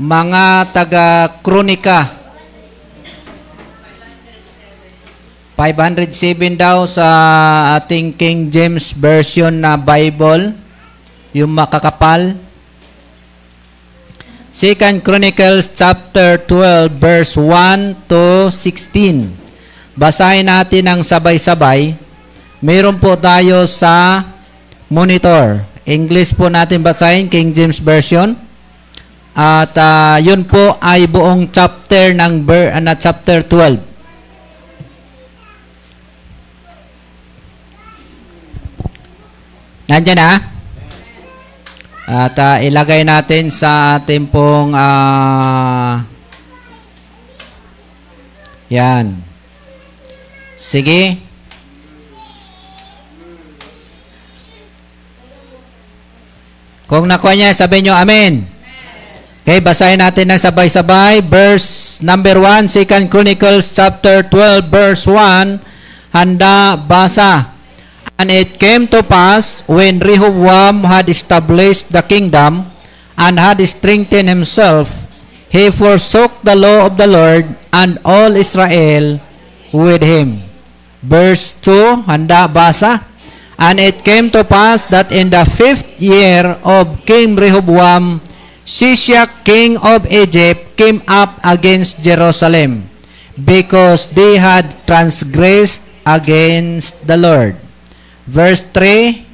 Mga taga 507 daw sa ating King James Version na Bible, yung makakapal. Second Chronicles chapter 12 verse 1 to 16. Basahin natin ng sabay-sabay. Meron po tayo sa monitor. English po natin basahin, King James Version. At ah, yun po ay buong chapter ng ah, na chapter 12. Nandiyan na? At ah, ilagay natin sa ating pong ah, yan. Sige. Kung nakuha niya, sabihin nyo, Amen. Okay, basahin natin ng sabay-sabay. Verse number 1, 2 Chronicles chapter 12, verse 1. Handa, basa. And it came to pass when Rehoboam had established the kingdom and had strengthened himself, he forsook the law of the Lord and all Israel with him. Verse 2, handa basa. And it came to pass that in the fifth year of King Rehoboam, Shishak, king of Egypt, came up against Jerusalem because they had transgressed against the Lord. Verse 3,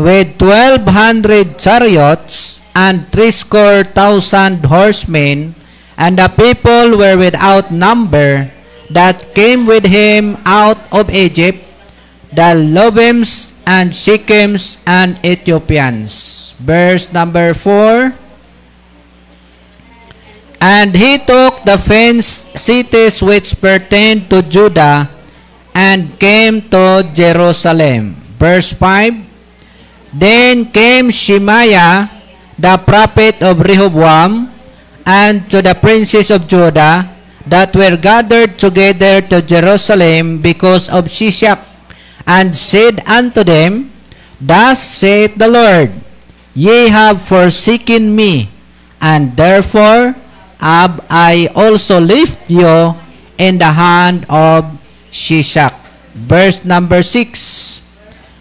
with 1,200 chariots and threescore thousand horsemen, and the people were without number that came with him out of Egypt, the Lobims and Shechems and Ethiopians. Verse number 4, And he took the fenced cities which pertained to Judah and came to Jerusalem. Verse 5, Then came Shemaiah, the prophet of Rehoboam, and to the princes of Judah that were gathered together to Jerusalem because of Shishak, and said unto them, Thus saith the Lord, Ye have forsaken me, and therefore have I also left you in the hand of Shishak. Verse number 6.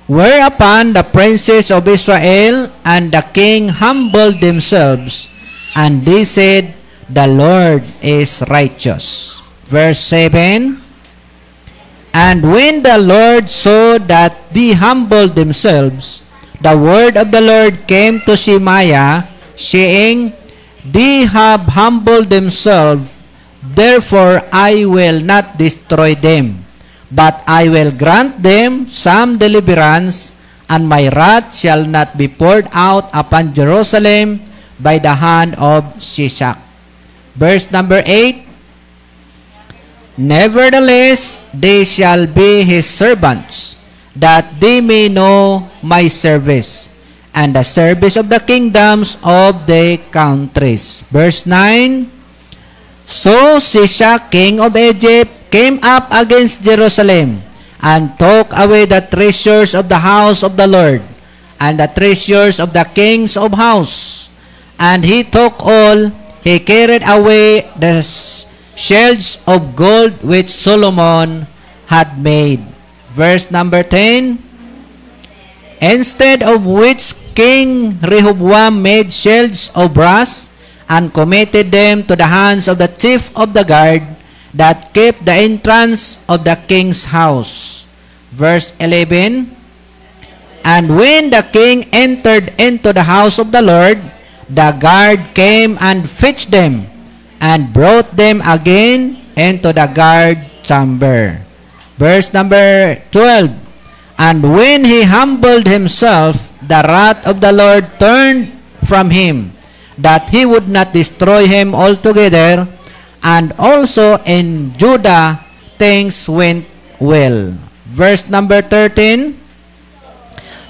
Whereupon the princes of Israel and the king humbled themselves, and they said, the Lord is righteous. Verse 7, And when the Lord saw that they humbled themselves, the word of the Lord came to Shemaiah, saying, They have humbled themselves, therefore I will not destroy them, but I will grant them some deliverance, and my wrath shall not be poured out upon Jerusalem by the hand of Shishak. Verse number 8, Nevertheless, they shall be his servants, that they may know my service, and the service of the kingdoms of the countries. Verse 9, So Shishak, king of Egypt, came up against Jerusalem, and took away the treasures of the house of the Lord, and the treasures of the kings of house. And he took all, he carried away the shields of gold which Solomon had made. Verse number 10, Instead of which King Rehoboam made shields of brass and committed them to the hands of the chief of the guard that kept the entrance of the king's house. Verse 11, And when the king entered into the house of the Lord, the guard came and fetched them and brought them again into the guard chamber. Verse number 12. And when he humbled himself, the wrath of the Lord turned from him, that he would not destroy him altogether, and also in Judah things went well. Verse number 13.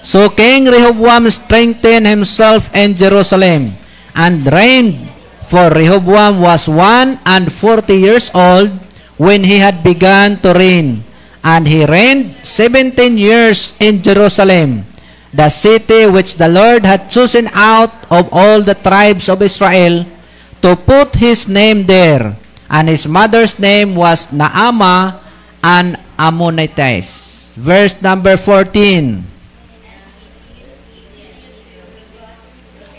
So King Rehoboam strengthened himself in Jerusalem and reigned For Rehoboam was one and forty years old when he had begun to reign, and he reigned seventeen years in Jerusalem, the city which the Lord had chosen out of all the tribes of Israel to put his name there. And his mother's name was Naama an Ammonitess. Verse number 14.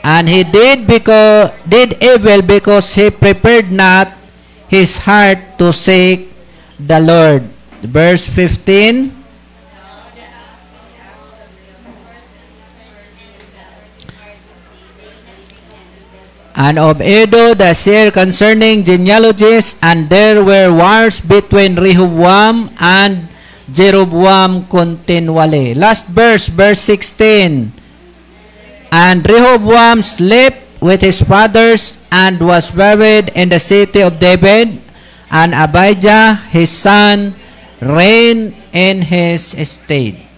And he did because did evil because he prepared not his heart to seek the Lord. Verse 15. And of Edo the seer concerning genealogies, and there were wars between Rehoboam and Jeroboam continually. Last verse, verse 16. And Rehoboam slept with his fathers and was buried in the city of David, and Abijah, his son, reigned in his estate.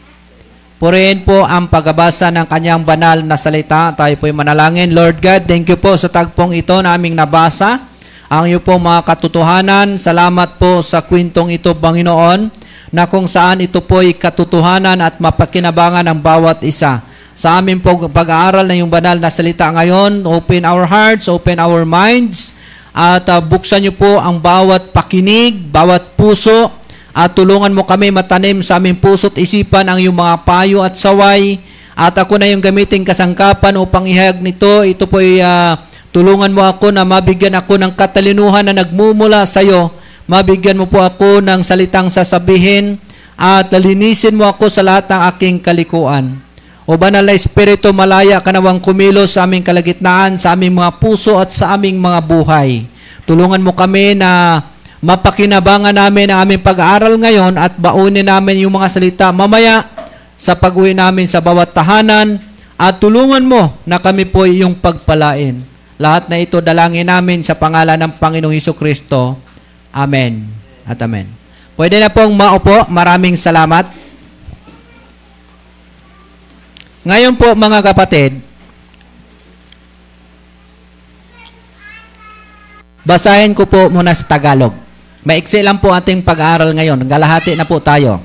Purihin po ang pagbabasa ng kanyang banal na salita. Tayo po'y manalangin. Lord God, thank you po sa tagpong ito na aming nabasa. Ang iyo po mga katotohanan. Salamat po sa kwentong ito, Panginoon, na kung saan ito po'y katotohanan at mapakinabangan ng bawat isa. Sa amin po pag-aaral na yung banal na salita ngayon, open our hearts, open our minds, at uh, buksan niyo po ang bawat pakinig, bawat puso, at tulungan mo kami matanim sa aming puso't isipan ang iyong mga payo at saway, at ako na yung gamitin kasangkapan upang ihayag nito. Ito po ay uh, tulungan mo ako na mabigyan ako ng katalinuhan na nagmumula sa iyo. Mabigyan mo po ako ng salitang sasabihin at lalinisin mo ako sa lahat ng aking kalikuan. O banal na Espiritu, malaya ka nawang kumilos sa aming kalagitnaan, sa aming mga puso at sa aming mga buhay. Tulungan mo kami na mapakinabangan namin ang aming pag-aaral ngayon at baunin namin yung mga salita mamaya sa pag-uwi namin sa bawat tahanan at tulungan mo na kami po yung pagpalain. Lahat na ito dalangin namin sa pangalan ng Panginoong Hesus Kristo. Amen at Amen. Pwede na pong maupo. Maraming salamat. Ngayon po mga kapatid, basahin ko po muna sa Tagalog. Maiksi lang po ating pag-aaral ngayon. Galahati na po tayo.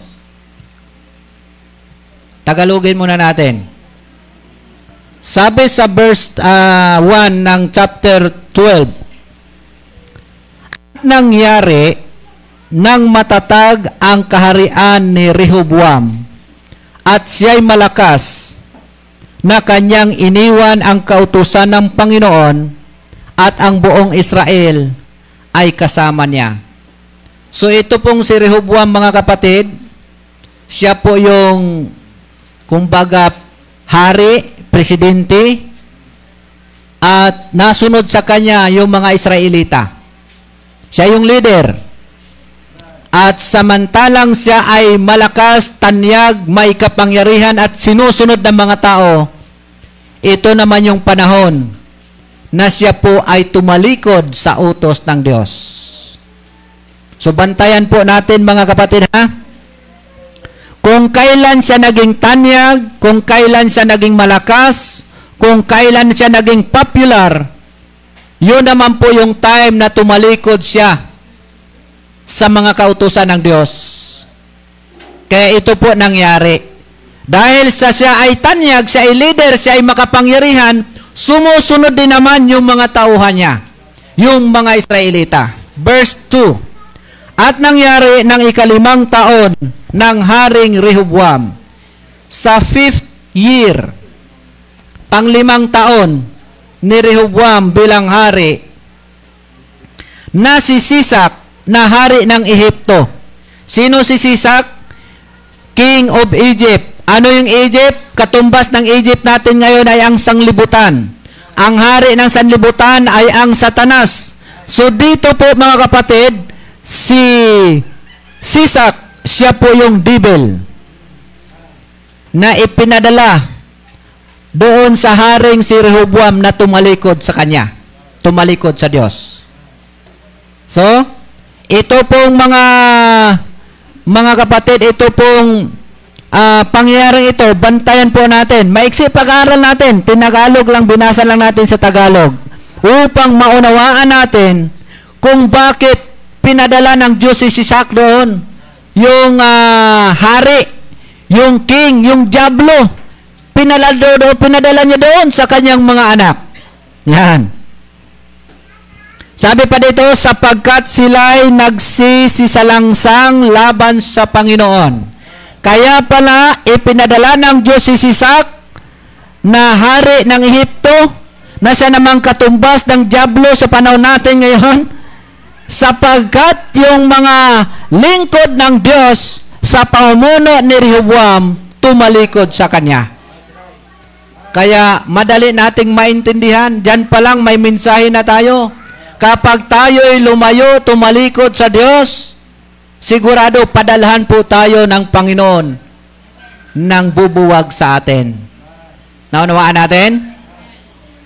Tagalogin muna natin. Sabi sa verse uh, 1 ng chapter 12, nangyari nang matatag ang kaharian ni Rehoboam at siya'y malakas na kanyang iniwan ang kautusan ng Panginoon at ang buong Israel ay kasama niya. So ito pong si Rehoboam mga kapatid, siya po yung kumbaga hari, presidente, at nasunod sa kanya yung mga Israelita. Siya yung leader. At samantalang siya ay malakas, tanyag, may kapangyarihan at sinusunod ng mga tao, ito naman yung panahon na siya po ay tumalikod sa utos ng Diyos. So bantayan po natin mga kapatid ha. Kung kailan siya naging tanyag, kung kailan siya naging malakas, kung kailan siya naging popular, yun naman po yung time na tumalikod siya sa mga kautusan ng Diyos. Kaya ito po nangyari. Dahil sa siya ay tanyag, siya ay leader, siya ay makapangyarihan, sumusunod din naman yung mga tauhan niya, yung mga Israelita. Verse 2, At nangyari ng ikalimang taon ng Haring Rehoboam, sa fifth year, panglimang taon ni Rehoboam bilang hari, na si Sisak na hari ng Ehipto. Sino si Sisak? King of Egypt. Ano yung Egypt? Katumbas ng Egypt natin ngayon ay ang sanglibutan. Ang hari ng sanlibutan ay ang satanas. So dito po mga kapatid, si Sisak, siya po yung devil na ipinadala doon sa haring si Rehoboam na tumalikod sa kanya. Tumalikod sa Diyos. So, ito pong mga mga kapatid, ito pong uh, pangyayaring ito, bantayan po natin. Maiksi pag-aaral natin, tinagalog lang, binasa lang natin sa Tagalog upang maunawaan natin kung bakit pinadala ng Diyos si Sisak doon. Yung uh, hari, yung king, yung diablo, pinadala, do, pinadala niya doon sa kanyang mga anak. Yan. Sabi pa dito, sapagkat sila'y nagsisisalangsang laban sa Panginoon. Kaya pala, ipinadala ng Diyos si Sisak na hari ng Ehipto, na siya namang katumbas ng Diablo sa panahon natin ngayon, sapagkat yung mga lingkod ng Diyos sa pamumuno ni Rehoboam, tumalikod sa Kanya. Kaya madali nating maintindihan, dyan pa lang may mensahe na tayo Kapag tayo'y lumayo, tumalikod sa Diyos, sigurado padalhan po tayo ng Panginoon ng bubuwag sa atin. Naunawaan natin?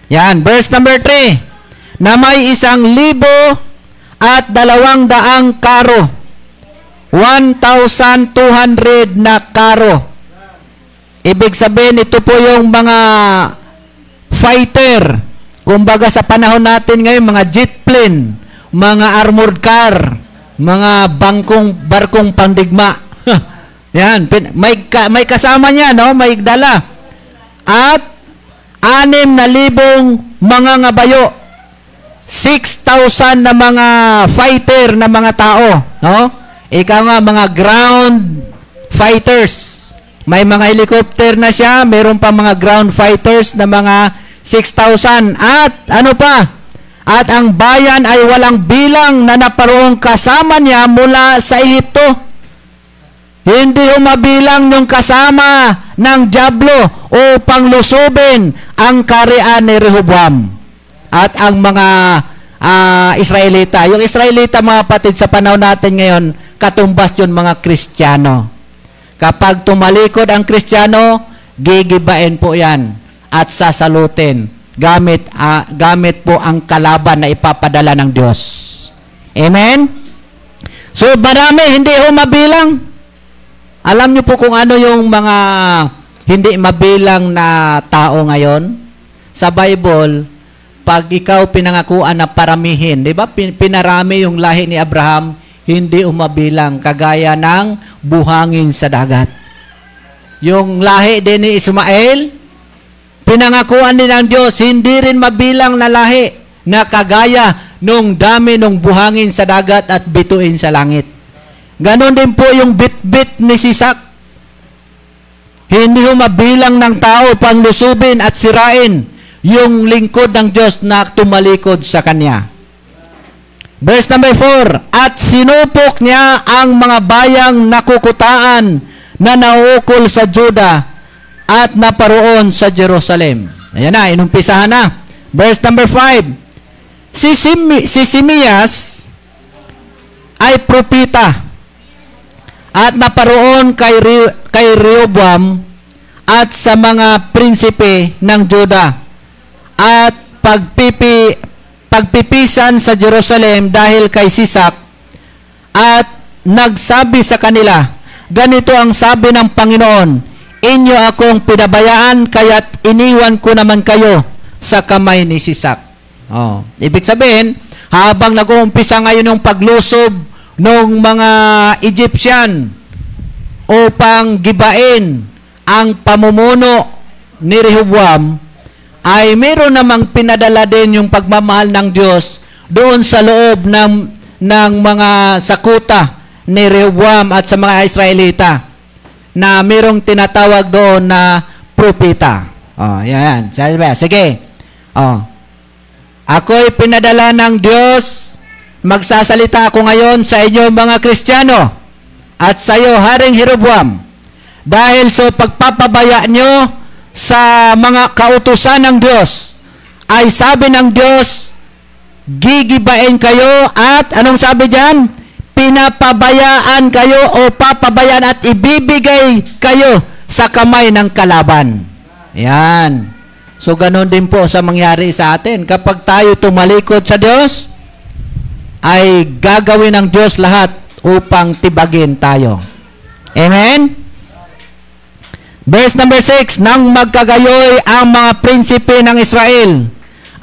Yan, verse number 3. Na may isang libo at dalawang daang karo. 1,200 na karo. Ibig sabihin, ito po yung mga fighter Kumbaga sa panahon natin ngayon, mga jet plane, mga armored car, mga bangkong barkong pandigma. (laughs) Yan, may may kasama niya, no? May dala. At anim na libong mga ngabayo. 6,000 na mga fighter na mga tao, no? Ikaw nga mga ground fighters. May mga helicopter na siya, meron pa mga ground fighters na mga 6,000. At ano pa? At ang bayan ay walang bilang na naparoong kasama niya mula sa Ehipto. Hindi mabilang yung kasama ng Diablo upang lusubin ang karian ni Rehoboam at ang mga uh, Israelita. Yung Israelita mga patid sa panahon natin ngayon, katumbas yun mga Kristiyano. Kapag tumalikod ang Kristiyano, gigibain po yan at sasalutin gamit uh, gamit po ang kalaban na ipapadala ng Diyos. Amen? So marami hindi ho mabilang. Alam niyo po kung ano yung mga hindi mabilang na tao ngayon sa Bible pag ikaw pinangakuan na paramihin, 'di ba? Pinarami yung lahi ni Abraham, hindi umabilang kagaya ng buhangin sa dagat. Yung lahi din ni Ismael, Pinangakuan din ng Diyos, hindi rin mabilang na lahi na kagaya nung dami nung buhangin sa dagat at bituin sa langit. Ganon din po yung bit-bit ni Sisak. Hindi ho mabilang ng tao pang lusubin at sirain yung lingkod ng Diyos na tumalikod sa Kanya. Verse number 4, At sinupok niya ang mga bayang nakukutaan na naukol sa Juda at naparoon sa Jerusalem. Ayan na, inumpisahan na. Verse number 5, Si, Simi, si Simias ay propita at naparoon kay, Re- kay Rehoboam at sa mga prinsipe ng Juda at pagpipi pagpipisan sa Jerusalem dahil kay Sisak at nagsabi sa kanila, ganito ang sabi ng Panginoon, inyo akong pinabayaan kaya't iniwan ko naman kayo sa kamay ni Sisak. Oh, ibig sabihin, habang nag-uumpisa ngayon yung paglusob ng mga Egyptian upang gibain ang pamumuno ni Rehoboam, ay meron namang pinadala din yung pagmamahal ng Diyos doon sa loob ng, ng mga sakuta ni Rehoboam at sa mga Israelita na merong tinatawag doon na propita. Oh, yan. Ba? Sige. Oh. Ako'y pinadala ng Diyos. Magsasalita ako ngayon sa inyo mga Kristiyano at sa iyo, Haring Jeroboam. Dahil sa pagpapabaya nyo sa mga kautusan ng Diyos, ay sabi ng Diyos, gigibain kayo at anong sabi diyan? Pinapabayaan kayo o papabayaan at ibibigay kayo sa kamay ng kalaban. Yan. So, ganun din po sa mangyari sa atin. Kapag tayo tumalikod sa Diyos, ay gagawin ng Diyos lahat upang tibagin tayo. Amen? Verse number 6, Nang magkagayoy ang mga prinsipe ng Israel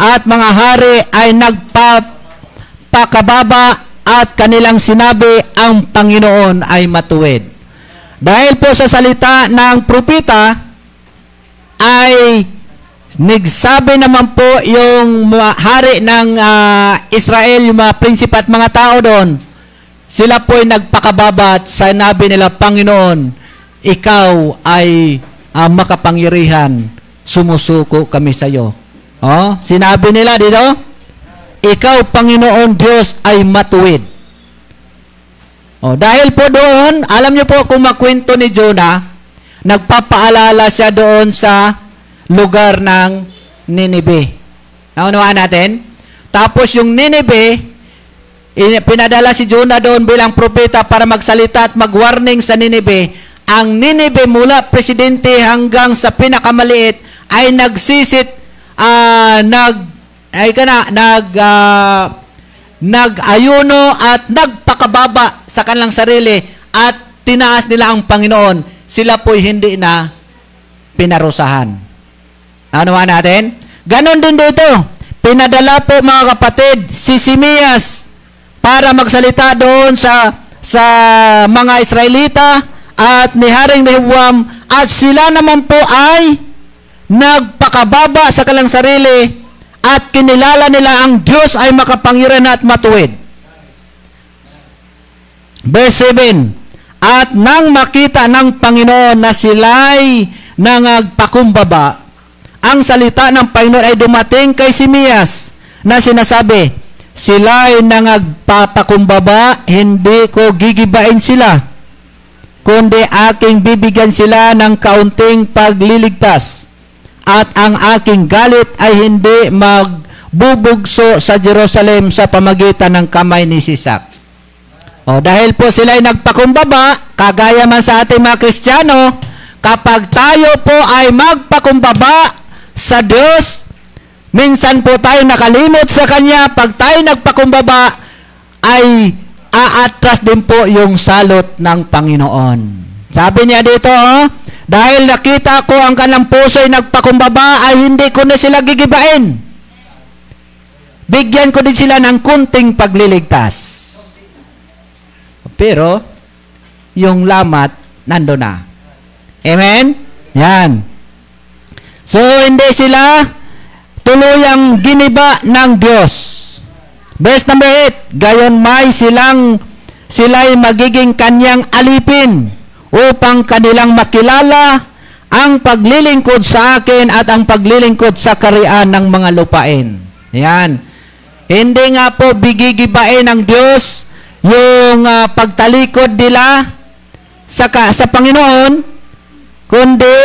at mga hari ay nagpapakababa at kanilang sinabi ang Panginoon ay matuwid. Dahil po sa salita ng propita ay nagsabi naman po yung hari ng ah, Israel, yung mga prinsipe at mga tao doon, sila po ay nagpakababa at sinabi nila, Panginoon, ikaw ay ah, makapangyarihan, sumusuko kami sa iyo. Oh, sinabi nila dito, ikaw, Panginoon Diyos, ay matuwid. Oh, dahil po doon, alam niyo po kung makwento ni Jonah, nagpapaalala siya doon sa lugar ng Nineveh. Naunawaan natin? Tapos yung in- pinadala si Jonah doon bilang propeta para magsalita at mag-warning sa Nineveh. Ang Nineveh mula presidente hanggang sa pinakamaliit ay nagsisit, ah, nag, ay ka na, nag, ah, nag-ayuno at nagpakababa sa kanilang sarili at tinaas nila ang Panginoon. Sila po'y hindi na pinarusahan. Naunawaan natin? Ganon din dito. Pinadala po mga kapatid si Simias para magsalita doon sa sa mga Israelita at ni Haring Rehoboam at sila naman po ay nagpakababa sa kalang sarili at kinilala nila ang Diyos ay makapangyarihan at matuwid. Verse 7, At nang makita ng Panginoon na sila'y nangagpakumbaba, ang salita ng Panginoon ay dumating kay Simias na sinasabi, sila'y nangagpapakumbaba, hindi ko gigibain sila, kundi aking bibigyan sila ng kaunting pagliligtas at ang aking galit ay hindi magbubugso sa Jerusalem sa pamagitan ng kamay ni Sisak. O, dahil po sila ay nagpakumbaba, kagaya man sa ating mga Kristiyano, kapag tayo po ay magpakumbaba sa Diyos, minsan po tayo nakalimot sa Kanya, pag tayo nagpakumbaba, ay aatras din po yung salot ng Panginoon. Sabi niya dito, oh, dahil nakita ko ang kanang puso ay nagpakumbaba, ay hindi ko na sila gigibain. Bigyan ko din sila ng kunting pagliligtas. Pero, yung lamat, nando na. Amen? Yan. So, hindi sila tuluyang giniba ng Diyos. Verse number 8, gayon may silang sila'y magiging kanyang alipin upang kanilang makilala ang paglilingkod sa akin at ang paglilingkod sa karian ng mga lupain. Yan. Hindi nga po bigigibain ng Diyos yung ah, pagtalikod nila sa, sa Panginoon, kundi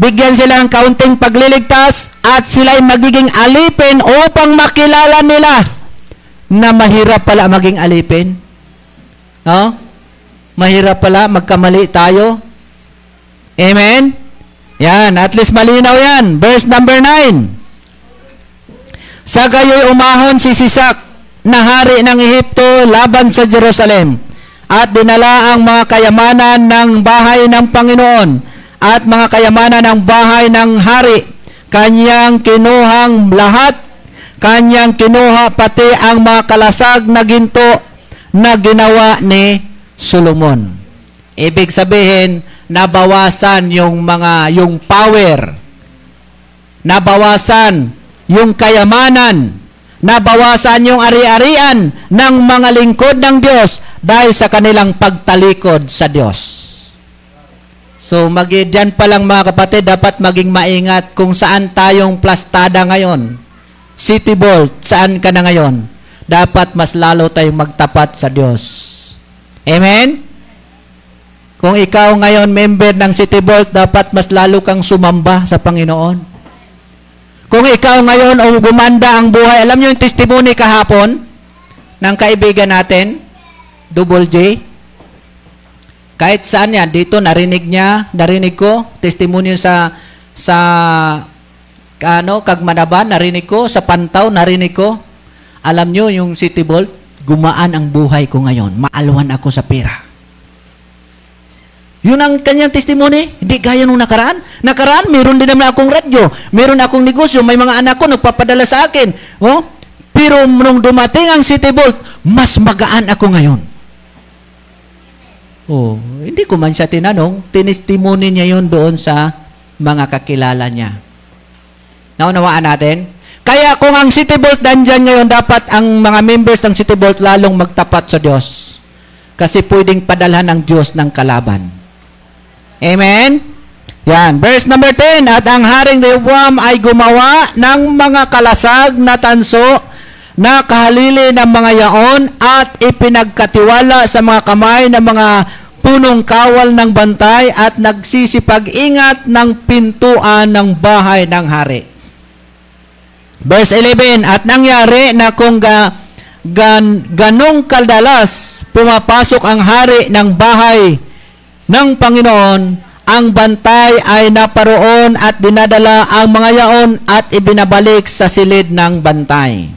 bigyan sila ng kaunting pagliligtas at sila'y magiging alipin upang makilala nila na mahirap pala maging alipin. No? Mahirap pala magkamali tayo. Amen? Yan, at least malinaw yan. Verse number 9. Sa gayoy umahon si Sisak na hari ng Ehipto laban sa Jerusalem at dinala ang mga kayamanan ng bahay ng Panginoon at mga kayamanan ng bahay ng hari. Kanyang kinuhang lahat, kanyang kinuha pati ang mga kalasag na ginto na ginawa ni Solomon. Ibig sabihin, nabawasan yung mga yung power. Nabawasan yung kayamanan. Nabawasan yung ari-arian ng mga lingkod ng Diyos dahil sa kanilang pagtalikod sa Diyos. So, mag dyan pa lang mga kapatid, dapat maging maingat kung saan tayong plastada ngayon. City Bolt, saan ka na ngayon? Dapat mas lalo tayong magtapat sa Diyos. Amen? Kung ikaw ngayon member ng City Bolt, dapat mas lalo kang sumamba sa Panginoon. Kung ikaw ngayon o gumanda ang buhay, alam niyo yung testimony kahapon ng kaibigan natin, Double J? Kahit saan yan, dito narinig niya, narinig ko, testimony sa sa ano, Kagmanaban, narinig ko, sa Pantaw, narinig ko. Alam niyo yung City Bolt, gumaan ang buhay ko ngayon. Maalwan ako sa pera. Yun ang kanyang testimony. Hindi gaya nung nakaraan. Nakaraan, meron din naman akong radyo. Meron akong negosyo. May mga anak ko nagpapadala sa akin. Oh? Pero nung dumating ang City Bolt, mas magaan ako ngayon. Oh, hindi ko man siya tinanong. Tinestimony niya yon doon sa mga kakilala niya. Naunawaan natin? Kaya kung ang City Bolt nandyan ngayon, dapat ang mga members ng City Bolt lalong magtapat sa Diyos. Kasi pwedeng padalhan ng Diyos ng kalaban. Amen? Yan. Verse number 10. At ang Haring Rehoboam ay gumawa ng mga kalasag na tanso na kahalili ng mga yaon at ipinagkatiwala sa mga kamay ng mga punong kawal ng bantay at nagsisipag-ingat ng pintuan ng bahay ng hari. Verse 11, At nangyari na kung ga, gan, ganong kaldalas pumapasok ang hari ng bahay ng Panginoon, ang bantay ay naparoon at dinadala ang mga yaon at ibinabalik sa silid ng bantay.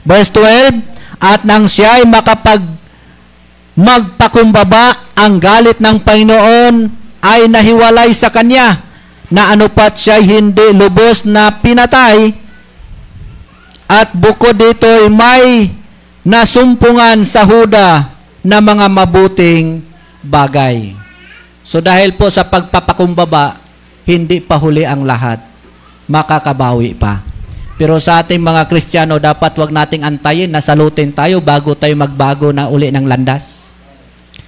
Verse 12, At nang siya ay makapag magpakumbaba, ang galit ng Panginoon ay nahiwalay sa kanya, na anupat siya hindi lubos na pinatay, at bukod dito ay may nasumpungan sa Huda na mga mabuting bagay. So dahil po sa pagpapakumbaba, hindi pa huli ang lahat. Makakabawi pa. Pero sa ating mga Kristiyano, dapat wag nating antayin na salutin tayo bago tayo magbago na uli ng landas.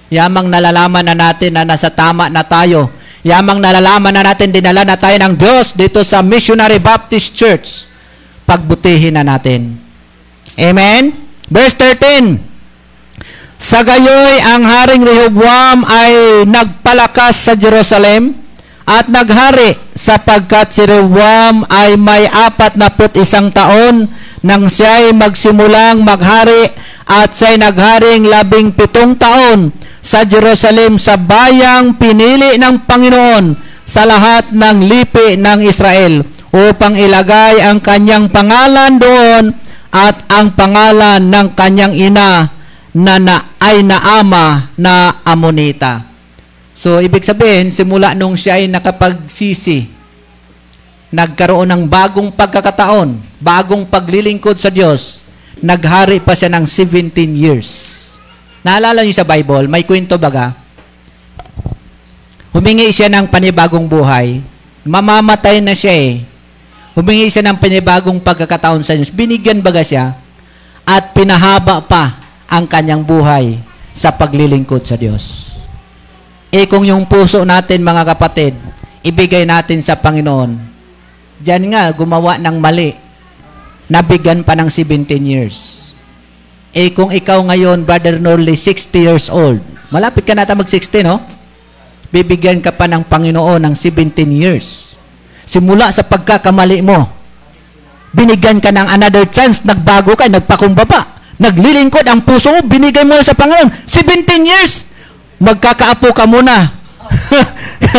Yamang nalalaman na natin na nasa tama na tayo. Yamang nalalaman na natin dinala na tayo ng Diyos dito sa Missionary Baptist Church. Pagbutihin na natin. Amen? Verse 13. Sa gayoy, ang Haring Rehoboam ay nagpalakas sa Jerusalem at naghari sapagkat si Rehoboam ay may apat na put isang taon nang siya'y magsimulang maghari at siya'y nagharing labing pitong taon sa Jerusalem sa bayang pinili ng Panginoon sa lahat ng lipi ng Israel upang ilagay ang kanyang pangalan doon at ang pangalan ng kanyang ina na, na ay naama na Amonita. So, ibig sabihin, simula nung siya ay nakapagsisi, nagkaroon ng bagong pagkakataon, bagong paglilingkod sa Diyos, naghari pa siya ng 17 years. Naalala niyo sa Bible, may kwento baga, humingi siya ng panibagong buhay, mamamatay na siya eh. Humingi siya ng panibagong pagkakataon sa Diyos. Binigyan baga siya at pinahaba pa ang kanyang buhay sa paglilingkod sa Diyos. Eh kung yung puso natin mga kapatid, ibigay natin sa Panginoon. Diyan nga, gumawa ng mali. Nabigyan pa ng 17 years. Eh kung ikaw ngayon, Brother Norley, 60 years old, malapit ka nata mag-60, no? Bibigyan ka pa ng Panginoon ng 17 years. Simula sa pagkakamali mo, binigyan ka ng another chance, nagbago ka, nagpakumbaba, naglilingkod ang puso mo, binigay mo sa Panginoon. 17 years, magkakaapo ka muna. (laughs)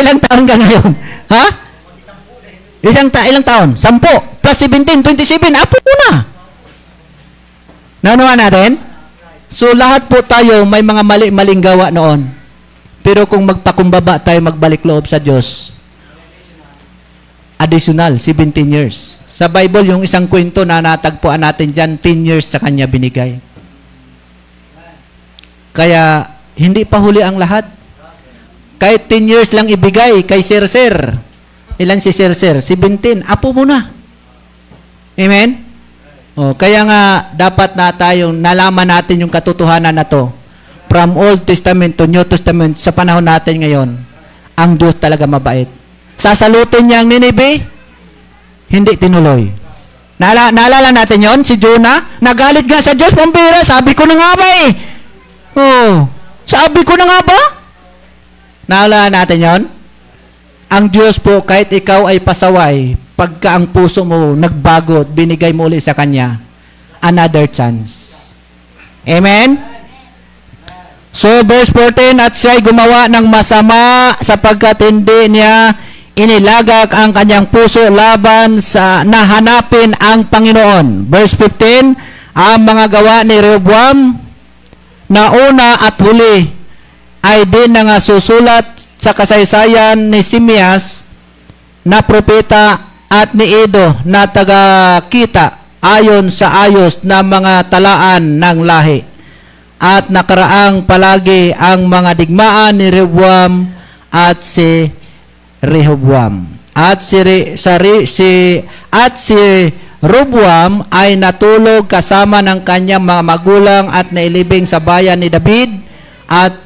ilang taon ka ngayon? Ha? Isang ta ilang taon? Sampo. Plus 17, 27. Apo mo na. Nanuwa natin? So lahat po tayo may mga mali-maling gawa noon. Pero kung magpakumbaba tayo magbalik loob sa Diyos, additional 17 years. Sa Bible, yung isang kwento na natagpuan natin dyan, 10 years sa kanya binigay. Kaya, hindi pa huli ang lahat. Kahit 10 years lang ibigay kay Sir Sir. Ilan si Sir Sir? 17. Apo mo na. Amen? O, kaya nga, dapat na tayong nalaman natin yung katotohanan na to. From Old Testament to New Testament, sa panahon natin ngayon, ang Diyos talaga mabait. Sasalutin niya ang Nineveh, hindi tinuloy. Naala, naalala natin yon si Jonah, nagalit nga sa Diyos, pambira, sabi ko na nga ba eh. Oh, sabi ko na nga ba? Naalala natin yon? Ang Diyos po, kahit ikaw ay pasaway, pagka ang puso mo nagbago, binigay mo ulit sa Kanya, another chance. Amen? So, verse 14, At siya'y gumawa ng masama sapagkat hindi niya inilagak ang kanyang puso laban sa nahanapin ang Panginoon. Verse 15, Ang mga gawa ni Rehoboam na una at huli ay din na nga susulat sa kasaysayan ni Simeas na propeta at ni Edo na taga-kita ayon sa ayos na mga talaan ng lahi. At nakaraang palagi ang mga digmaan ni Rehoboam at si Rehoboam. At si, Re, sa, si at si Rehoboam ay natulog kasama ng kanyang mga magulang at nailibing sa bayan ni David at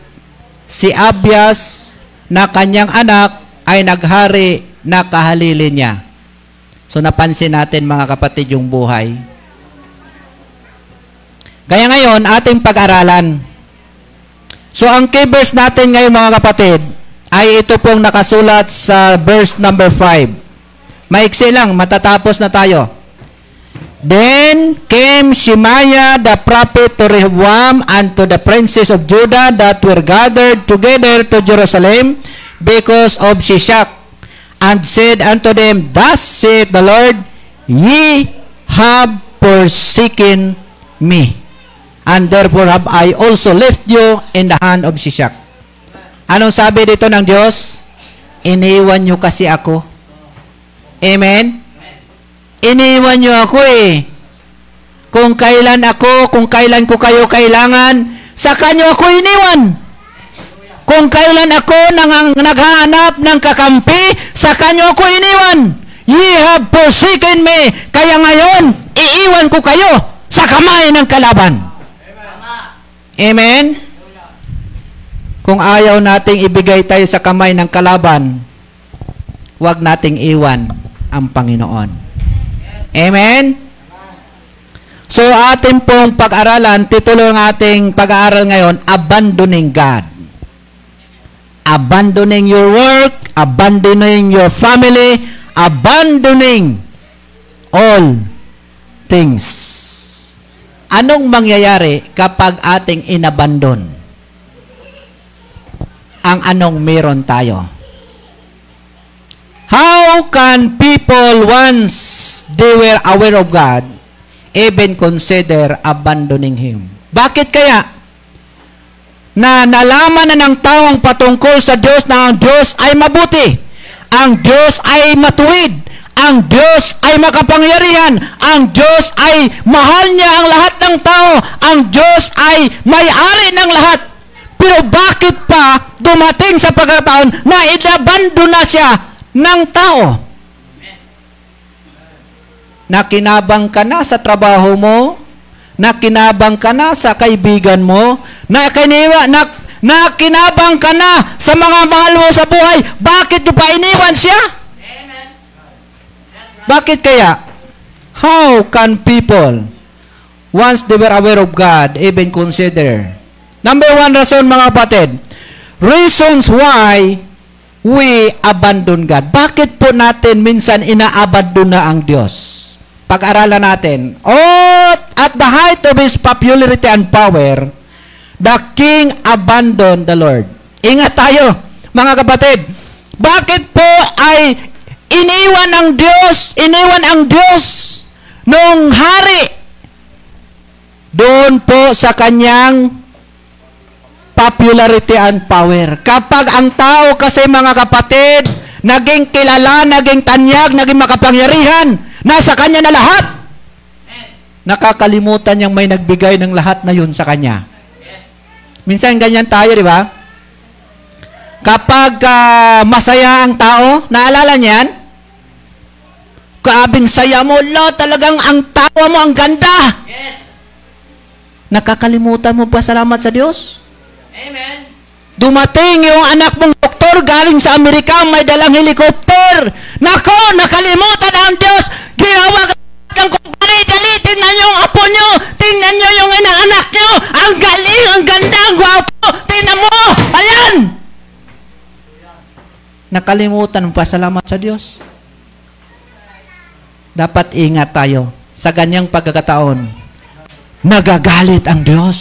si Abias na kanyang anak ay naghari na kahalili niya. So napansin natin mga kapatid yung buhay. Kaya ngayon, ating pag-aralan. So ang key verse natin ngayon mga kapatid ay ito pong nakasulat sa verse number 5. Maiksi lang, matatapos na tayo. Then came Shemaiah the prophet to Rehoboam and to the princes of Judah that were gathered together to Jerusalem because of Shishak, and said unto them, Thus saith the Lord, Ye have forsaken me, and therefore have I also left you in the hand of Shishak. Anong sabi dito ng Diyos? Iniwan nyo kasi ako. Amen? Iniwan nyo ako eh. Kung kailan ako, kung kailan ko kayo kailangan, sa kanyo ako iniwan. Kung kailan ako nang, naghahanap ng kakampi, sa kanyo ako iniwan. Ye have forsaken me. Kaya ngayon, iiwan ko kayo sa kamay ng kalaban. Amen? Kung ayaw nating ibigay tayo sa kamay ng kalaban, huwag nating iwan ang Panginoon. Amen? So, ating pong pag-aralan, titulo ng ating pag-aaral ngayon, Abandoning God. Abandoning your work, abandoning your family, abandoning all things. Anong mangyayari kapag ating inabandon? Ang anong meron tayo? How can people once they were aware of God even consider abandoning Him? Bakit kaya? Na nalaman na ng taong patungkol sa Diyos na ang Diyos ay mabuti. Ang Diyos ay matuwid. Ang Diyos ay makapangyarihan. Ang Diyos ay mahal niya ang lahat ng tao. Ang Diyos ay may-ari ng lahat. Pero bakit pa dumating sa pagkataon na inabando na siya ng tao. Nakinabang ka na sa trabaho mo, nakinabang ka na sa kaibigan mo, nakiniwa, nak, na kinabang ka na sa mga mahal mo sa buhay, bakit nyo pa iniwan siya? Bakit kaya? How can people, once they were aware of God, even consider? Number one reason, mga kapatid, reasons why we abandon God. Bakit po natin minsan inaabandon na ang Diyos? Pag-aralan natin. Oh, at the height of His popularity and power, the King abandoned the Lord. Ingat tayo, mga kapatid. Bakit po ay iniwan ng Diyos, iniwan ang Diyos nung hari doon po sa kanyang popularity and power. Kapag ang tao kasi mga kapatid, naging kilala, naging tanyag, naging makapangyarihan, nasa kanya na lahat. Nakakalimutan niyang may nagbigay ng lahat na yun sa kanya. Minsan ganyan tayo, di ba? Kapag ah, masaya ang tao, naalala niyan? Kaabing saya mo, lo, talagang ang tawa mo, ang ganda. Nakakalimutan mo pa salamat sa Diyos? Dumating yung anak mong doktor galing sa Amerika, may dalang helikopter. Nako, nakalimutan ang Diyos. Ginawa ng kumpare, dali, tingnan yung apo nyo. Tingnan nyo yung inaanak nyo. Ang galing, ang ganda, ang gwapo. Tingnan mo, ayan. Nakalimutan mo pa salamat sa Diyos. Dapat ingat tayo sa ganyang pagkakataon. Nagagalit ang Diyos.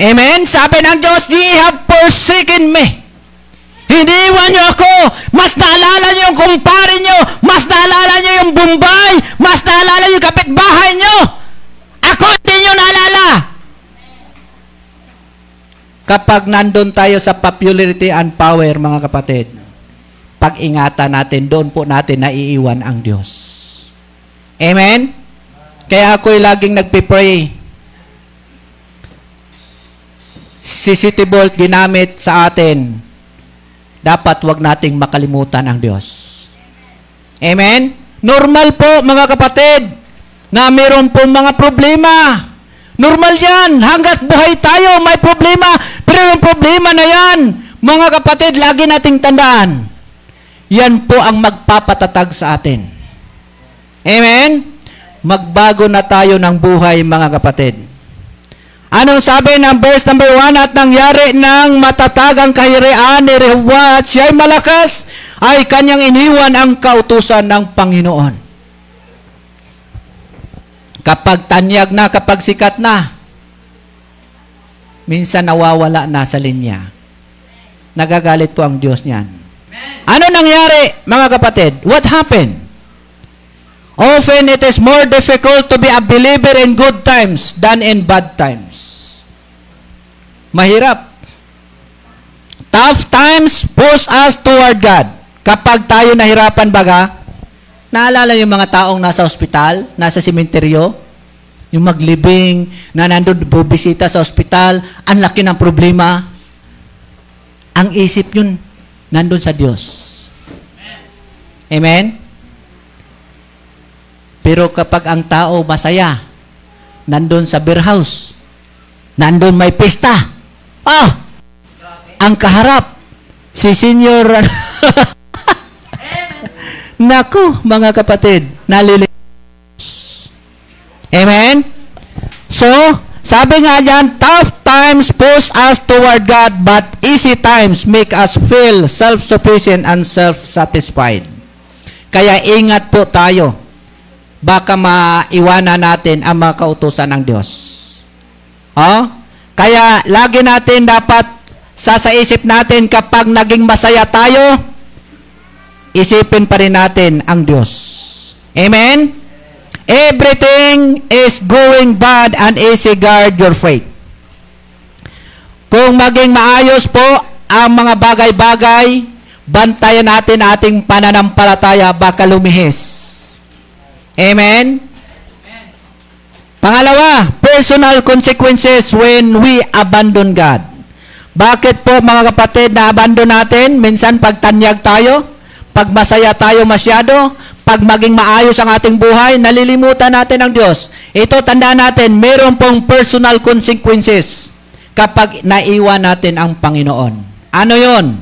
Amen? Sabi ng Diyos, Ye have forsaken me. Hiniwan niyo ako. Mas naalala niyo yung kumpare niyo. Mas naalala niyo yung Bombay. Mas naalala niyo yung kapitbahay niyo. Ako hindi niyo naalala. Kapag nandun tayo sa popularity and power, mga kapatid, pag-ingatan natin, doon po natin naiiwan ang Diyos. Amen? Kaya ako'y laging nagpipray. CCTV ginamit sa atin, dapat wag nating makalimutan ang Diyos. Amen? Normal po, mga kapatid, na meron po mga problema. Normal yan. Hanggat buhay tayo, may problema. Pero yung problema na yan, mga kapatid, lagi nating tandaan. Yan po ang magpapatatag sa atin. Amen? Magbago na tayo ng buhay, mga kapatid. Anong sabi ng verse number 1 at nangyari ng matatagang kahirian ni Rehoboam at siya'y malakas ay kanyang iniwan ang kautusan ng Panginoon. Kapag tanyag na, kapag sikat na, minsan nawawala na sa linya. Nagagalit po ang Diyos niyan. Ano nangyari, mga kapatid? What happened? Often it is more difficult to be a believer in good times than in bad times. Mahirap. Tough times push us toward God. Kapag tayo nahirapan baga, naalala yung mga taong nasa ospital, nasa simenteryo, yung maglibing, na nandun bubisita sa ospital, ang laki ng problema. Ang isip yun, nandun sa Diyos. Amen? Pero kapag ang tao masaya, nandun sa beer house, nandun may pista, ah, ang kaharap, si Senior, Naku, mga kapatid, nalilig. Amen? So, sabi nga dyan, tough times push us toward God, but easy times make us feel self-sufficient and self-satisfied. Kaya ingat po tayo. Baka maiwanan natin ang mga kautusan ng Diyos. Oh? Kaya lagi natin dapat sasaisip natin kapag naging masaya tayo, isipin pa rin natin ang Diyos. Amen? Everything is going bad and easy guard your faith. Kung maging maayos po ang mga bagay-bagay, bantayan natin ating pananampalataya baka lumihis. Amen? Pangalawa, personal consequences when we abandon God. Bakit po mga kapatid na abandon natin? Minsan pagtanyag tayo, pag masaya tayo masyado, pag maging maayos ang ating buhay, nalilimutan natin ang Diyos. Ito, tandaan natin, meron pong personal consequences kapag naiwan natin ang Panginoon. Ano yon?